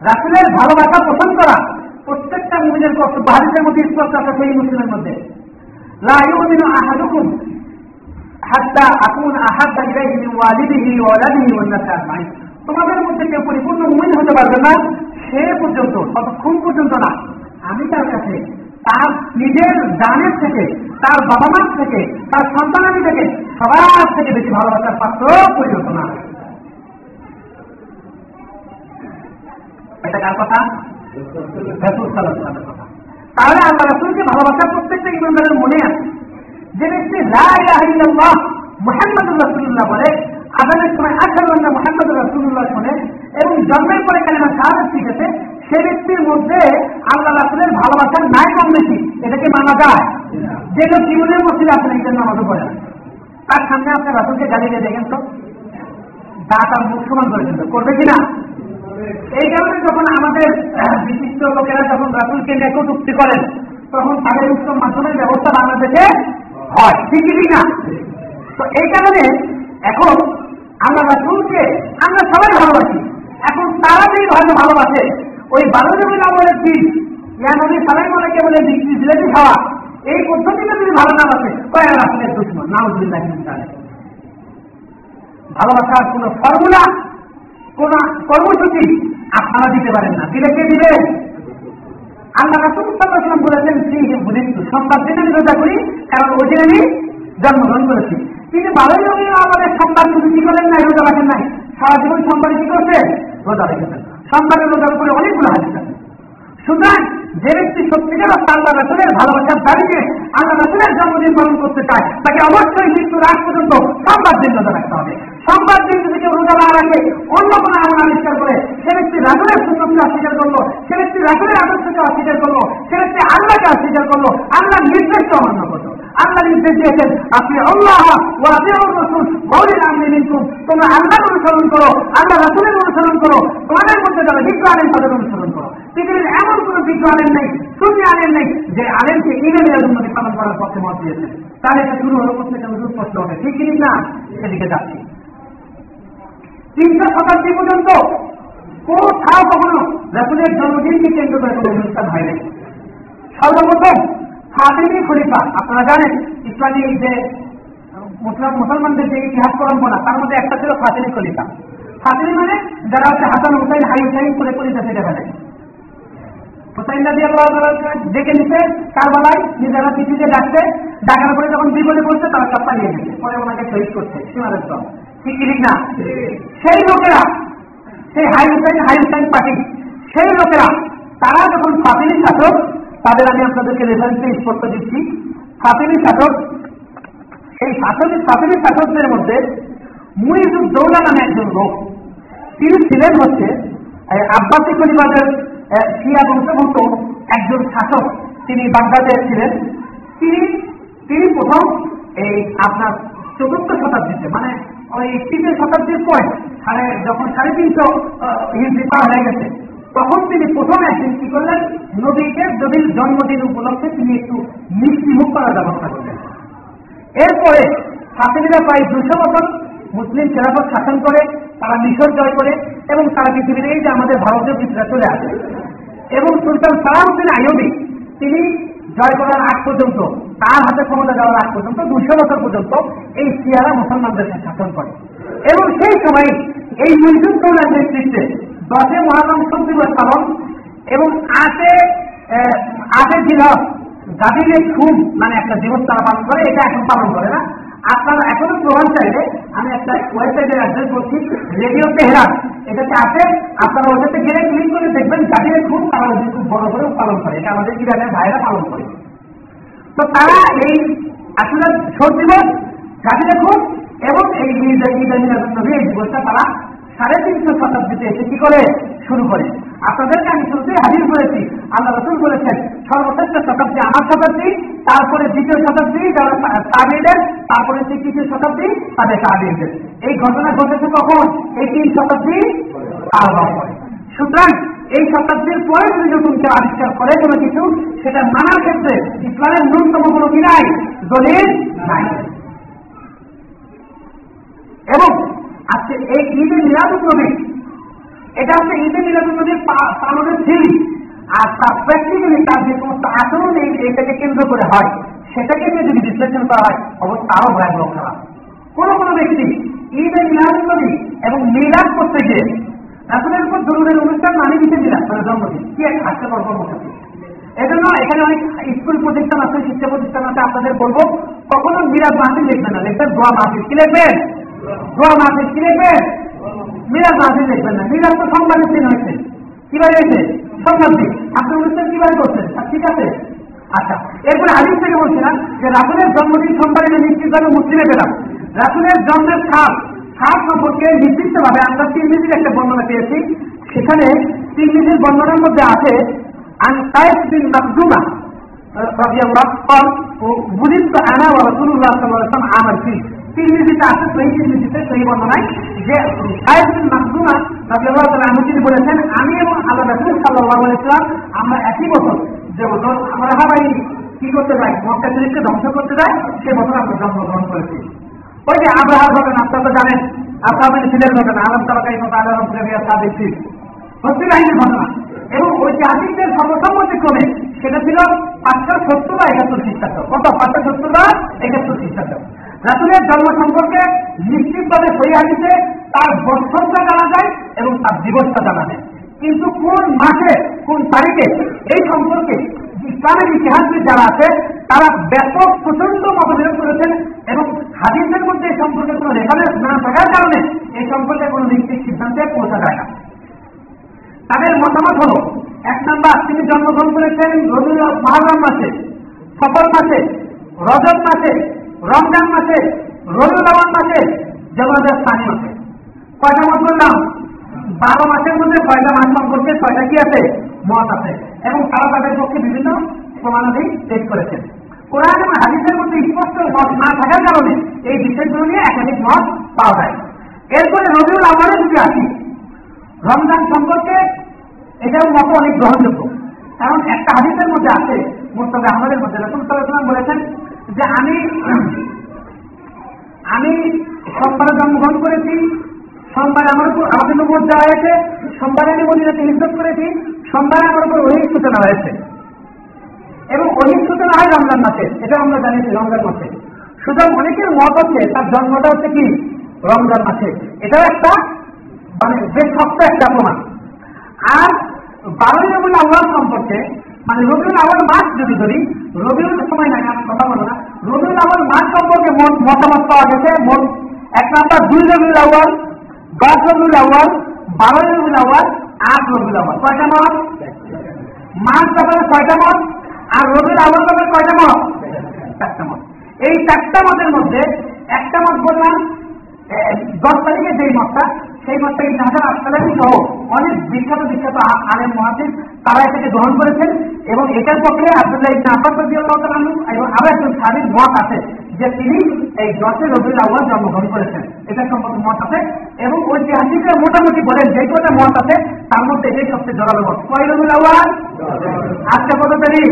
Speaker 1: রাসুলের ভালোবাসা পোষণ করা প্রত্যেকটা মুমিনের কষ্ট বাহারিদের মধ্যে স্পষ্ট আছে সেই মুসলিমের মধ্যে। লাইমিন আহাদুকুম হাত্তা আকুন আহাদা ইলাইহি ওয়ালিদিহি ওয়া ওয়ালাদিহি ওয়ান নাস আজমাইন। তোমাদের মধ্যে কেউ পরিপূর্ণ মুমিন হতে পারবে না, সে পর্যন্ত, ততক্ষণ পর্যন্ত না। আমি তার কাছে তার নিজের জানের থেকে, তার বাবা মার থেকে, তার সন্তানাদি থেকে সবার থেকে বেশি ভালোবাসার পাত্র পরিণত না এটা কার কথা? তাহলে আল্লাহ রসুলকে ভালোবাসা প্রত্যেকটা ইমানদারের মনে আছে যে ব্যক্তি লাহ মোহাম্মদ রসুল্লাহ বলে আদানের সময় আঠারো মোহাম্মদ রসুল্লাহ শোনে এবং জন্মের পরে কালিমা সাহায্য শিখেছে সে ব্যক্তির মধ্যে আল্লাহ রাসুলের ভালোবাসার নাই কম বেশি। এটাকে মানা যায়? যে লোক জীবনের মধ্যে আপনি জন্য আমাদের বলেন তার সামনে আপনার রাসুলকে গালি দিয়ে দেখেন তো। দা তার মুখ সমান করে কিন্তু করবে কিনা এই কারণে যখন আমাদের বিশিষ্ট লোকেরা যখন রাসুলকে কটুক্তি করেন, তখন তাদের উত্তম মাধ্যমের ব্যবস্থা বাংলাদেশে হয়। ঠিকই না? তো এই কারণে এখন আমরা রাসুলকে আমরা সবাই ভালোবাসি। এখন তারা যেই ভালো ভালোবাসে। ওই বারো জমিন আমলের দিন ইয়া নবী সালাই মনেকে বলে জিলেবি খাওয়া? এই পদ্ধতিতে যদি ভালো না বাসে কয়েক রাসুলের দুশ্মন নাউজুল্লাহ ভালোবাসার কোন ফর্মুলা, কোন কর্মসূচি আপনারা দিতে পারেন না। দিলে কে দিবেন আল্লাহ রাসুল সাল্লাম বলেছেন শ্রী বুঝিত সন্তান দিনে রোজা করি, কারণ ওই দিন আমি জন্মগ্রহণ করেছি। তিনি রবি আমাদের সন্তান শুধু কি করেন নাই, রোজা রাখেন নাই? সারা জীবন সন্তান কি করছে? রোজা রেখেছেন। সন্তানের রোজার উপরে অনেকগুলো হাজির আছে। সুতরাং যে ব্যক্তি সত্যিকার আল্লাহ রাসুলের ভালোবাসার দাঁড়িয়ে আল্লাহ রাসুলের জন্মদিন পালন করতে চায়, তাকে অবশ্যই মৃত্যুর আগ পর্যন্ত সম্মান দিন রাখতে হবে। সংবাদ দিন যদি কেউ রোজা না রাখে, অন্য কোনো আমল আবিষ্কার করে, সে ব্যক্তি রাসুলের সুন্দরকে অস্বীকার করল, সে ব্যক্তি রাসুলের আদর্শকে অস্বীকার করল, সে ব্যক্তি আল্লাহকে অস্বীকার করল আল্লাহ নির্দেশকে অমান্য করল। আল্লাহ নির্দেশ দিয়েছেন, আপনি আল্লাহ ও আপনি রসুল, মৌলিক আমনি নিন্তুম তোমরা আল্লাহর অনুসরণ করো আল্লাহ রাসুলের অনুসরণ করো, তোমাদের মধ্যে যারা বিজ্ঞ আলেন তাদের অনুসরণ করো। পৃথিবীর এমন কোন বিজ্ঞ আলেন নেই শূন্য আলেন নেই, যে আলেনকে ইমেলের উন্নতি পালন করার পক্ষে মত দিয়েছেন তাহলে শুরু হলো প্রত্যেকটা সুস্পষ্ট হবে। ঠিক না? সেদিকে যাচ্ছি। তিনশো শতাব্দী পর্যন্ত। কোথাও কখনো রাসুলের জন্মদিনকে কেন্দ্র করে কোনো অনুষ্ঠান হয় নাই সর্বপ্রথম ফাতেমি খলিফা, আপনারা জানেন, ইসলামী যে মুসলমানদের যে ইতিহাস পরম্পরা, তার মধ্যে একটা ছিল ফাতেমি খলিফা। ফাতেমি মানে যারা হচ্ছে হাসান, হুসাইন, হাই হুসাইন করে কলিতা থেকে ফেলে হুসাইন রাজি আল্লাহ ডেকে নিতে কারবালায়, নিজেরা পৃথিবীতে ডাকছে। ডাকার পরে যখন বিপদে পড়ছে, তারা সব পালিয়ে গেছে। পরে ওনাকে শহীদ করছে সীমারের দল ঠিক ঠিক না। সেই লোকেরা, সেই হাই হুসাইন হাই হুসাইন পার্টি, সেই লোকেরা, তারা যখন ফাতিমি শাসক, তাদের আমি আপনাদেরকে রেফারেন্সে স্পষ্ট দিচ্ছি। ফাতিমি শাসক, সেই শাসকের ফাতিমি শাসকদের মধ্যে মুইজুদ্দৌলা নামে একজন লোক, তিনি ছিলেন হচ্ছে আব্বাসী পরিবারের শিয়া বংশভূত একজন শাসক। তিনি বাগদাদে ছিলেন। তিনি তিনি প্রথম এই আপনার চতুর্থ শতাব্দীতে মানে ওই তৃতীয় শতাব্দীর পরে, সাড়ে যখন সাড়ে তিনশো হিন্দি পার হয়ে গেছে, তখন তিনি প্রথম একদিন কি করলেন? নবীকে নবীর জন্মদিন উপলক্ষে তিনি একটু মিষ্টি মুখ করার ব্যবস্থা করলেন। এরপরে ফাতেমিরা প্রায় দুশো বছর মুসলিম খেলাফত শাসন করে, তারা মিশর জয় করে এবং তারা পৃথিবীর এই যে আমাদের ভারতীয় পিছরা চলে আসে। এবং সুলতান সালাউদ্দিন আইয়ুবি, তিনি জয় করার আগ পর্যন্ত, তার হাতে ক্ষমতা দেওয়ার আগ পর্যন্ত দুশো বছর পর্যন্ত এই শিয়ারা মুসলমানদের শাসন করে। এবং সেই সময় এই মুসলিম নেতৃত্বে দশে মহারম দিবস পালন এবং আটে আটে দিন জাতিদের খুব মানে একটা দিবস তারা পালন করে, এটা এখন পালন করে না। আপনারা এখনও প্রমাণ চাইলে আমি একটা ওয়েবসাইটের অ্যাড্রেস বলছি রেডিও তেহরান এটাতে আছে, আপনারা ওটাতে গেলে ক্লিক করে দেখবেন গাদিলে খুব তারা খুব বড় করে পালন করে। এটা আমাদের ইরানের ভাইরা পালন করে। তো তারা এই আসলে শোক দিবস গাদিলে খুব, এবং এই ঈদ ঈদ নবী এই দিবসটা তারা সাড়ে তিনশো শতাব্দীতে এসে কি করে? শুরু করে। আপনাদেরকে আমি শুরুতে হাজির করেছি আল্লাহ রসুল বলেছেন সর্বশ্রেষ্ঠ শতাব্দী আমার শতাব্দী, তারপরে দ্বিতীয় শতাব্দী যারা তামিলের তারপরে কিছু শতাব্দী তাদের দিয়েছে এই ঘটনা ঘটেছে কখন? এই তিন শতাব্দী সুতরাং এই শতাব্দীর পরে যদি নতুন কেউ আবিষ্কার করে কোনো কিছু, সেটা মানার ক্ষেত্রে ইসলামের ন্যূনতম কোনো কি নাই? দলিল নাই। এবং আজকে এই ঈদে মিলাদুল নবী এটা হচ্ছে ঈদে মিলাদুল নবীর পালনের থিরি আর তার প্র্যাকটিক্যালি তার যে সমস্ত আচরণ এটাকে কেন্দ্র করে হয়, সেটাকে নিয়ে যদি বিশ্লেষণ করা হয়, অবস্থা আরও ভয়াবহ খারাপ কোন কোন ব্যক্তি ঈদে মিলাদুল নবী এবং মিলাদ করতে গিয়ে রাসুলের উপর দরুদের অনুষ্ঠান মানে দিতে মিলাদ মানে জন্মদিন, কি এক হাস্যকর কর্মসূচি এজন্য এখানে অনেক স্কুল প্রতিষ্ঠান আছে, শিক্ষা প্রতিষ্ঠান আছে, আপনাদের বলব, কখনো মিরাজ মাহফিল লিখবেন না। লিখবেন, দোয়া মাহফিল। কি লিখবেন? দোয়া মাহফিল কি লিখবেন? মিরাজ আপনি দেখবেন না। মিরাজ তো সোমবারের দিন হয়েছে। কিবার হয়েছে? সোমবার দিন আপনি অনুষ্ঠান কিবার করছেন? ঠিক আছে। আচ্ছা এরপরে আমি থেকে বলছিলাম যে রাসুলের জন্মদিন সম্পর্কে নিশ্চিতভাবে মুসলিমে পেলাম। রাসুলের জন্মের সাপ সাপ সম্পর্কে নির্দিষ্টভাবে আমরা তিন দিনের একটা বর্ণনা পেয়েছি। সেখানে তিন দিনের বর্ণনার মধ্যে আছে আনটাইপ বিন মাকজুমা রাজিয়াল্লাহ কল বুলিত আনা ওয়া রাসূলুল্লাহ সাল্লাল্লাহু আলাইহি আমার আমার তিরমিজিতে আছে সেই তিরমিজিতে সেই বর্ণনায় যে সাহেবিন মাহদুমা রাজিউল্লাহ তালা আহমদ তিনি বলেছেন, আমি এবং আল্লাহ রাসুল সাল্লাহ বলেছিলাম আমরা একই বছর, যে বছর আমরা হাবাই কি করতে যাই? মক্কা শরীফকে ধ্বংস করতে যাই, সে বছর আমরা জন্মগ্রহণ করেছি। ওই যে আব্রাহার ঘটনা, আপনারা তো জানেন আসামের সিলের ঘটনা, আলম তালাকাই মতো আলম প্রেমিয়া সাদিক সিল হচ্ছিল আইনের ঘটনা। এবং ঐতিহাসিকদের সমসম্মতি ক্রমে সেটা ছিল পাঁচশো সত্তর বা একাত্তর খ্রিস্টাব্দ। কত? পাঁচশো সত্তর বা একাত্তর খ্রিস্টাব্দ। রাসুলের জন্ম সম্পর্কে নিশ্চিতভাবে হাদিসে তার বছরটা জানা যায় এবং তার দিবসটা জানা যায়। কিন্তু কোন মাসে, কোন তারিখে এই সম্পর্কে ইসলামের ইতিহাসে যারা আছে, তারা ব্যাপক প্রচণ্ড মতভেদ করেছেন এবং হাদিসের মধ্যে এই সম্পর্কে কোনো রেফারেন্স না থাকার কারণে এই সম্পর্কে কোনো নিশ্চিত সিদ্ধান্তে পৌঁছা যায় না। তাদের মতামত হল, এক নাম্বার, তিনি জন্মগ্রহণ করেছেন রবিউল মহারম মাসে, সফর মাসে রজত মাসে রমজান মাসে রবিউল মাসে, জগতের স্থানীয় মাসে কয়টা মত বললাম বারো মাসের মধ্যে কয়টা মাস সম্পর্কে ছয়টা কি আছে? মত আছে। এবং তারা তাদের পক্ষে বিভিন্ন প্রমাণাদি পেশ করেছেন। কোরআন এবং হাদিসের মধ্যে স্পষ্ট মত না থাকার কারণে এই বিষয়গুলো নিয়ে একাধিক মত পাওয়া যায়। এরপরে রবিউল আওয়ালে যদি আসি। রমজান সম্পর্কে এটাও মত অনেক গ্রহণযোগ্য। কারণ একটা হাদিসের মধ্যে আছে, মোস্তফা আমাদের মধ্যে রসুল সাল্লাম বলেছেন যে আমি আমি সোমবারে জন্মগ্রহণ করেছি, সোমবারে আমার উপর আমাদের উপর দেওয়া হয়েছে, সোমবারে আমি মদিনাতে হিজত করেছি, সোমবারে আমার উপর ওই সূচনা হয়েছে। এবং ওই সূচনা হয় রমজান মাসে, এটা আমরা জানিয়েছি রমজান মাসে। সুতরাং অনেকের মত হচ্ছে, তার জন্মটা হচ্ছে কি? রমজান মাসে। এটাও একটা মানে বেশ শক্ত একটা প্রমাণ। আর বারোই রবিউল আল্লাহ সম্পর্কে মানে রবিউল আওয়াল মাস যদি ধরি, রবিউল সময় আমি কথা বলো না। রবিউল আওয়াল মাস সম্পর্কে মতামত পাওয়া গেছে, মোট এক নাম্বার দুই রবিউল আওয়াল দশ রবিউল আওয়াল বারো রবিউল আওয়াল আট রবিউল আওয়াল কয়টা মত? মাস ব্যাপারে কয়টা মত? আর রবিউল আওয়াল ব্যাপারে কয়টা মত? চারটা মত। এই চারটা মতের মধ্যে একটা মত বললাম দশ তারিখে যেই মতটা সেই ইবনে হাজার আসকালানি সহ অনেক বিখ্যাত বিখ্যাত আলেম মহাদিস তারা এটাকে গ্রহণ করেছেন এবং এটার পক্ষে আব্দুল্লাহ ইবনে আব্বাস রাদিয়াল্লাহু তাআলা এবং আরও একজন সাহাবীর মত আছে যে তিনি এই দশই রবিউল আউয়াল জন্মগ্রহণ করেছেন। এটা সম্পর্কে মত আছে এবং ঐতিহাসিকরা মোটামুটি বলেন যে কটা মত আছে তার মধ্যে এটাই সবচেয়ে জোরালো মত। কয় রবিউল আউয়াল? আজকে কত তারিখ?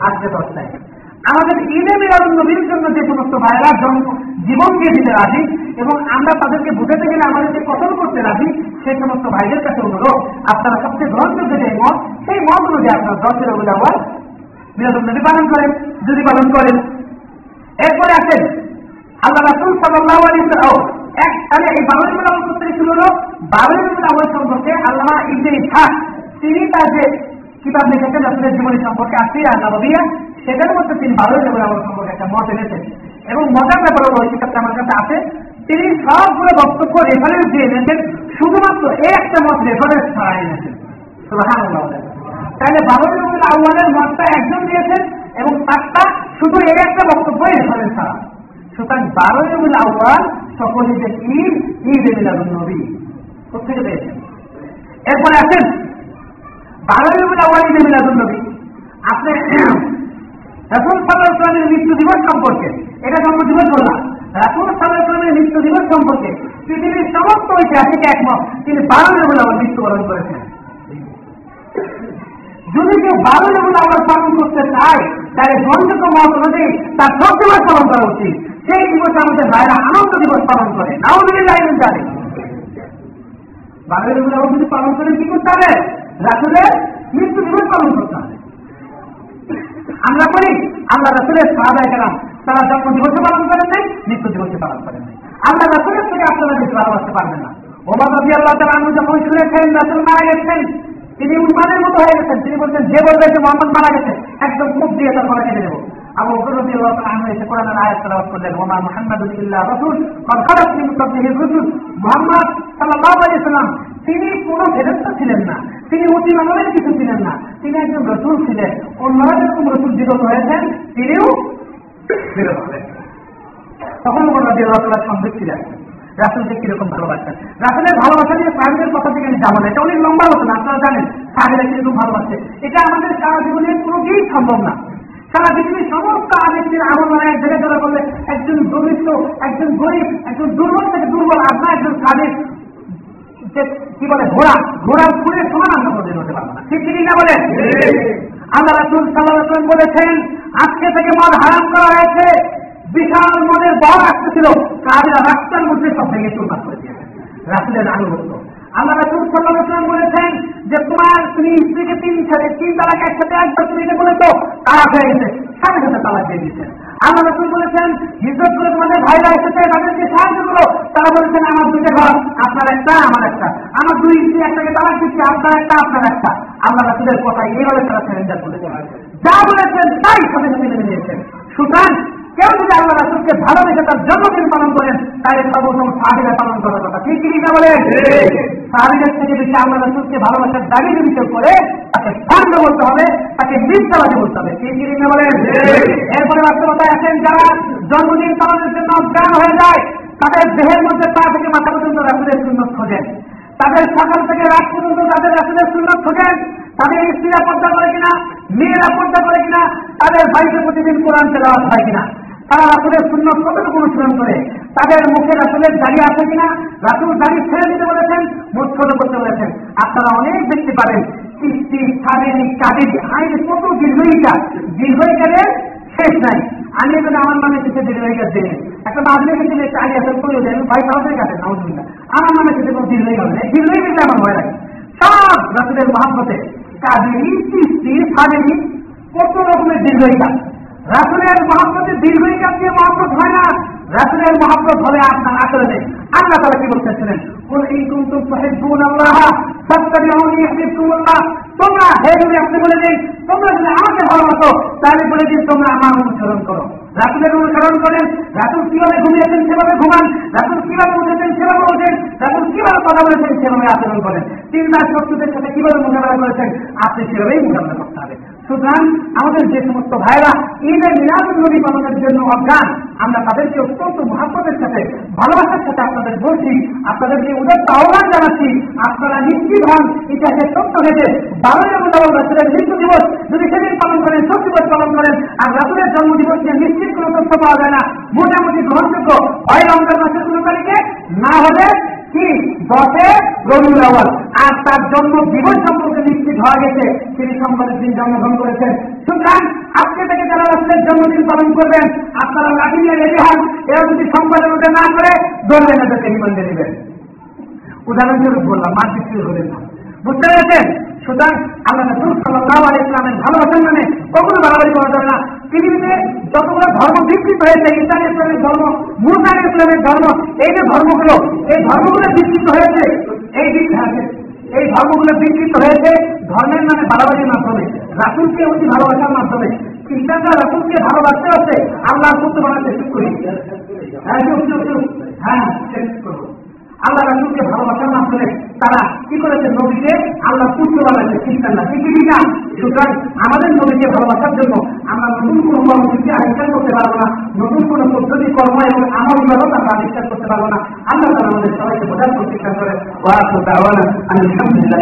Speaker 1: আজকে দশ তারিখ। আমাদের ঈদে মিলাদুল নবীর জন্য যে সমস্ত ভাইরা জন্ম জীবন দিয়ে দিতে রাজি এবং আমরা তাদেরকে বুঝাতে গেলে আমাদেরকে কতল করতে রাজি সেই সমস্ত ভাইদের কাছে অনুরোধ। আপনারা সবচেয়ে গ্রহণযোগ্য যে মত সেই মত অনুযায়ী আপনারা দশের অবধি আবার মিলাদুল নবী পালন করেন, যদি পালন করেন। এরপরে আসেন, আল্লাহ রাসুল সাল্লাহ এক তাহলে এই বারোই মিল আমল করতে শুরু হলো। বারোই মিল সম্পর্কে আল্লাহ ইবনে ইসহাক, তিনি তার যে কিতাব লিখেছেন রাসুলের জীবনী সম্পর্কে আসি নবীয়া সেটার বারোই রবিউল আওয়াল সম্পর্কে একটা মত এনেছেন। এবং মজার ব্যাপার হলো ওই কিতাবটা আমার কাছে আছে। তিনি সবগুলো বক্তব্য রেফারেন্স দিয়ে এনেছেন, শুধুমাত্র এই একটা মত রেফারেন্স ছাড়া এনেছেন। তাহলে রবিউল আওয়ালের মতটা একজন দিয়েছেন, এবং তারটা শুধু এই একটা বক্তব্য রেফারেন্স ছাড়া। সুতরাং বারোই রবিউল আওয়াল সকলে যে ঈদ ঈদ মিলাদুল নবী। কোথেকে পেয়েছেন? এরপরে আছেন বারোই রবিউল আওয়াল ঈদ মিলাদুল নবী। আপনি রাসুল সাল্লাহ ইসলামের মৃত্যু দিবস সম্পর্কে। এটা জন্ম দিবস বললাম রাসুল সাল্লাহ ইসলামের মৃত্যু দিবস সম্পর্কে পৃথিবীর সমস্ত ঐতিহাসিক একমত। তিনি বারো বলে আমার মৃত্যুবরণ করেছেন। যদি কেউ বারো লেবুল আবার পালন করতে চায়, তাহলে গ্রহণযোগ্য মত অনুযায়ী তার সব দিবস পালন করা উচিত। সেই দিবসে আমাদের ভাইরা আনন্দ দিবস পালন করে। নাও যদি লাইন জানে বারো লেবুল আবার যদি পালন করে, কি করতে হবে? রাসুলের মৃত্যু দিবস পালন করতে হবে। আমরা বলি আল্লাহ রাসুলের সাহাবায় গেলাম তারা যখন দিবসে পালন করেন নাই মৃত্যু দিবসে পালন করেন নাই। আল্লাহ রাসুলের থেকে আপনারা বেশি ভালোবাসতে পারবেন না। ওমা রবি আল্লাহ তারা আমি যখন শুনেছেন রাসুল মারা গেছেন, তিনি উন্মাদের মতো হয়ে গেছেন। তিনি বলছেন, যে বলবেন যে মোহাম্মদ মারা গেছে, একদম মুখ দিয়ে তার মনে কেটে দেবো। আবু রবি আল্লাহ তালা আমি এসে কোরআন আয়াত তেলাওয়াত করলেন, ওমা মুহাম্মদ ইল্লাহ রাসূল কদ মিন ক্বাবলিহি রুসুল। মুহাম্মদ সাল্লাল্লাহু আলাইহি সাল্লাম তিনি কোন ফেরেশতা ছিলেন না। তিনি অতি মানবের কিছু ছিলেন না। তিনি একজন রসুল ছিলেন। অন্যরা যেরকম রসুল বিরত হয়েছেন, তিনিও বিরত হলেন। তখন রাদিয়াল্লাহু তাআলা সন্দেহ ছিলেন। রাসুলকে কীরকম ভালোবাসেন রাসুলের ভালোবাসা নিয়ে সাহেবের কথা থেকে আমি যাব এটা অনেক লম্বা হতো না আপনারা জানেন। সাহেবেরা কীরকম ভালোবাসে? এটা আমাদের সারা জীবনে কোনোদিন সম্ভব না। সারা পৃথিবীর সমস্ত আদেশের আমল মানে এক জায়গায় ধরা করলে একজন দরিদ্র, একজন গরিব, একজন দুর্বল থেকে দুর্বল আপনার একজন সাদের কি বলে, ঘোড়া ঘোড়ার ঘুরে সমান আমরা কোনোদিন হতে পারব না। ঠিক ঠিক না বলে? আল্লাহ রাসুল সাল্লাহ বলেছেন, আজকে থেকে মদ হারাম করা হয়েছে। বিশাল মদের বড় আসতেছিল কাজেরা রাস্তার মধ্যে সব ভেঙে চুরমার করে দিয়েছেন রাসুলের আনুগত্য। আল্লাহ রাসুল সাল্লাম বলেছেন যে, তোমার তুমি স্ত্রীকে তিন সাথে, তিন তালাক একসাথে একবার তুমি বলেছ, তালাক হয়ে গেছে। সাথে সাথে তালাক দিয়ে দিয়েছেন। আল্লাহ রসুল বলেছেন, হিজরত করে তোমাদের ভাইরা এসেছে তাদেরকে সাহায্য করো, তারা বলেছেন, আমার দুইটা ঘর, আপনার একটা, আমার একটা। আমার দুই স্ত্রী একটাকে তারা দিচ্ছে আপনার একটা আপনার একটা। আল্লাহ রাসুলের কথা এইভাবে তারা সেরেন্ডার করেছে যা বলেছেন, তাই সাথে সাথে মেনে নিয়েছেন। সুতরাং কেউ যদি আল্লাহ রাসুলকে ভালোবেসে তার জন্মদিন পালন করেন তাহলে সর্বপ্রথম সাহাবিরা পালন করার কথা। ঠিক কি না বলেন? সাহাবিদের থেকে বেশি আল্লাহ রাসুলকে ভালোবাসার দাবি যদি কেউ করে তাকে খন্ড বলতে হবে তাকে মিথ্যাবাদী বলতে হবে। ঠিক কি না বলেন? এরপরে বাস্তবতায় আছেন যারা জন্মদিন পালনের জন্য অজ্ঞান হয়ে যায় তাদের দেহের মধ্যে পা থেকে মাথা পর্যন্ত রাসুলের সুন্নত খোঁজেন। তাদের সকাল থেকে রাত পর্যন্ত তাদের রাসুলের সুন্নত খোঁজেন। তাদের স্ত্রীরা পর্দা করে কিনা মেয়েরা পর্দা করে কিনা তাদের ভাইকে প্রতিদিন কোরআন তেলাওয়াত হয় কিনা। তারা রাসুলের শূন্য কতটুকু অনুসরণ করে? তাদের মুখে রাসুলের দাঁড়িয়ে আছে কিনা? রাসুল দাঁড়িয়ে ছেড়ে দিতে বলেছেন, মুখ ছোট করতে বলেছেন। আপনারা অনেক দেখতে পাবেন কিস্তি সাবেরি কাদের আইন কত দীর্ঘইকা দীর্ঘইকারের শেষ নাই। আমি এখানে আমার নামে কিছু দীর্ঘইকার দিই একটা মাঝে কিন্তু একটা আগে আসলে করে দেয় ভাই সাহসের কাছে নাউজুল্লাহ আমার নামে কিছু কোনো দীর্ঘই হবে না দীর্ঘই কিন্তু আমার ভয় লাগে। সব রাসুলের মহাব্বতে কাদেরি কিস্তি সাবেরি কত রকমের দীর্ঘইকার রাসুলের মহাপ্রতি দীর্ঘিকা দিয়ে মহাপ্রত হয় না। রাসুলের মহাপ্রত হলে আপনার আচরণে। আল্লাহ তারা কি বলতেছিলেন? কোন এই কুমতুম সাহেবুন আল্লাহ সত্যাবিহনী তোমরা হে যদি আপনি বলে দিন, তোমরা যদি আমাকে ভালোবাসো, তাহলে বলে দিন, তোমরা আমার অনুসরণ করো। রাসুলের অনুসরণ করেন, রাসুল কীভাবে ঘুমিয়েছেন, সেভাবে ঘুমান। রাসুল কীভাবে উঠেছেন, সেভাবে উঠেন। রাসুল কীভাবে কথা বলেছেন, সেভাবে আচরণ করেন। চিন্তা শত্রুদের সাথে কীভাবে মোকাবেলা করেছেন, আপনি সেভাবেই মোকাবেলা করতে হবে। সুতরাং আমাদের যে সমস্ত ভাইরা ঈদের মিলাদুল নবী পালনের জন্য অজ্ঞান, আমরা তাদেরকে অত্যন্ত মহাব্বতের সাথে, ভালোবাসার সাথে আপনাদের বলছি আপনাদেরকে ওদের আহ্বান জানাচ্ছি, আপনারা নিশ্চিত হন ইতিহাসের সত্য হয়েছে বারোই রমজান রাসুলের মৃত্যু দিবস, যদি সেদিন পালন করেন, সব দিবস পালন করেন, আর রাসুলের জন্ম দিবস নিয়ে নিশ্চিত কোনো তথ্য পাওয়া যায় না। মোটামুটি গ্রহণযোগ্য। হয় রমজান মাসের কোনো তারিখে না হলে কি? বসে রবিউল আওয়াল আর তার জন্ম জীবন সম্পর্কে নিশ্চিত হওয়া গেছে। তিনি সম্পদের তিনি জন্মগ্রহণ করেছেন। সুতরাং আজকে থেকে যারা রাষ্ট্রের জন্মদিন পালন করবেন, আপনারা লাঠি নিয়ে রেডি হন। এরা যদি সম্পাদন ওটা না করে ধরবেন এদেরকে রিমান্ডে নেবেন উদাহরণস্বরূপ বললাম মাতৃত্ব হলেন না। বুঝতে পেরেছেন? সুতরাং আল্লাহ রসুল সাল্লাহ আলী ইসলামের ভালোবাসেন মানে কখনো বাড়াবাড়ি করা যাবে না। পৃথিবীতে যতগুলো ধর্ম বিকৃত হয়েছে, ইসলাম ইসলামের ধর্ম মুরতান ইসলামের ধর্ম, এই যে ধর্মগুলো, এই ধর্মগুলো বিকৃত হয়েছে, এই দিক এই ধর্মগুলো বিকৃত হয়েছে, ধর্মের নামে বাড়াবাড়ির মাধ্যমে, রাসুলকে অতি ভালোবাসার মাধ্যমে। খ্রিস্টানরা রাসুলকে ভালোবাসতে হচ্ছে আল্লাহর পুত্র বানাতে শুরু করি হ্যাঁ হ্যাঁ আল্লাহ রাসুলকে ভালোবাসার মাধ্যমে তারা কি করেছে? নবীকে আল্লাহ পুত্র বানাচ্ছে খ্রিস্টান না? পৃথিবী না? সুতরাং আমাদের নবীকে ভালোবাসার জন্য আমরা নতুন কোনো কর্মসূচি আবিষ্কার করতে পারব না, নতুন কোন পদ্ধতি, কর্ম এবং আমার বিভাগত আমরা আবিষ্কার করতে পারব না। আল্লাহ তারা আমাদের সবাইকে বোঝার প্রতিষ্ঠা করে। ওরা তো দাওয়ানা আমি আলহামদুলিল্লাহ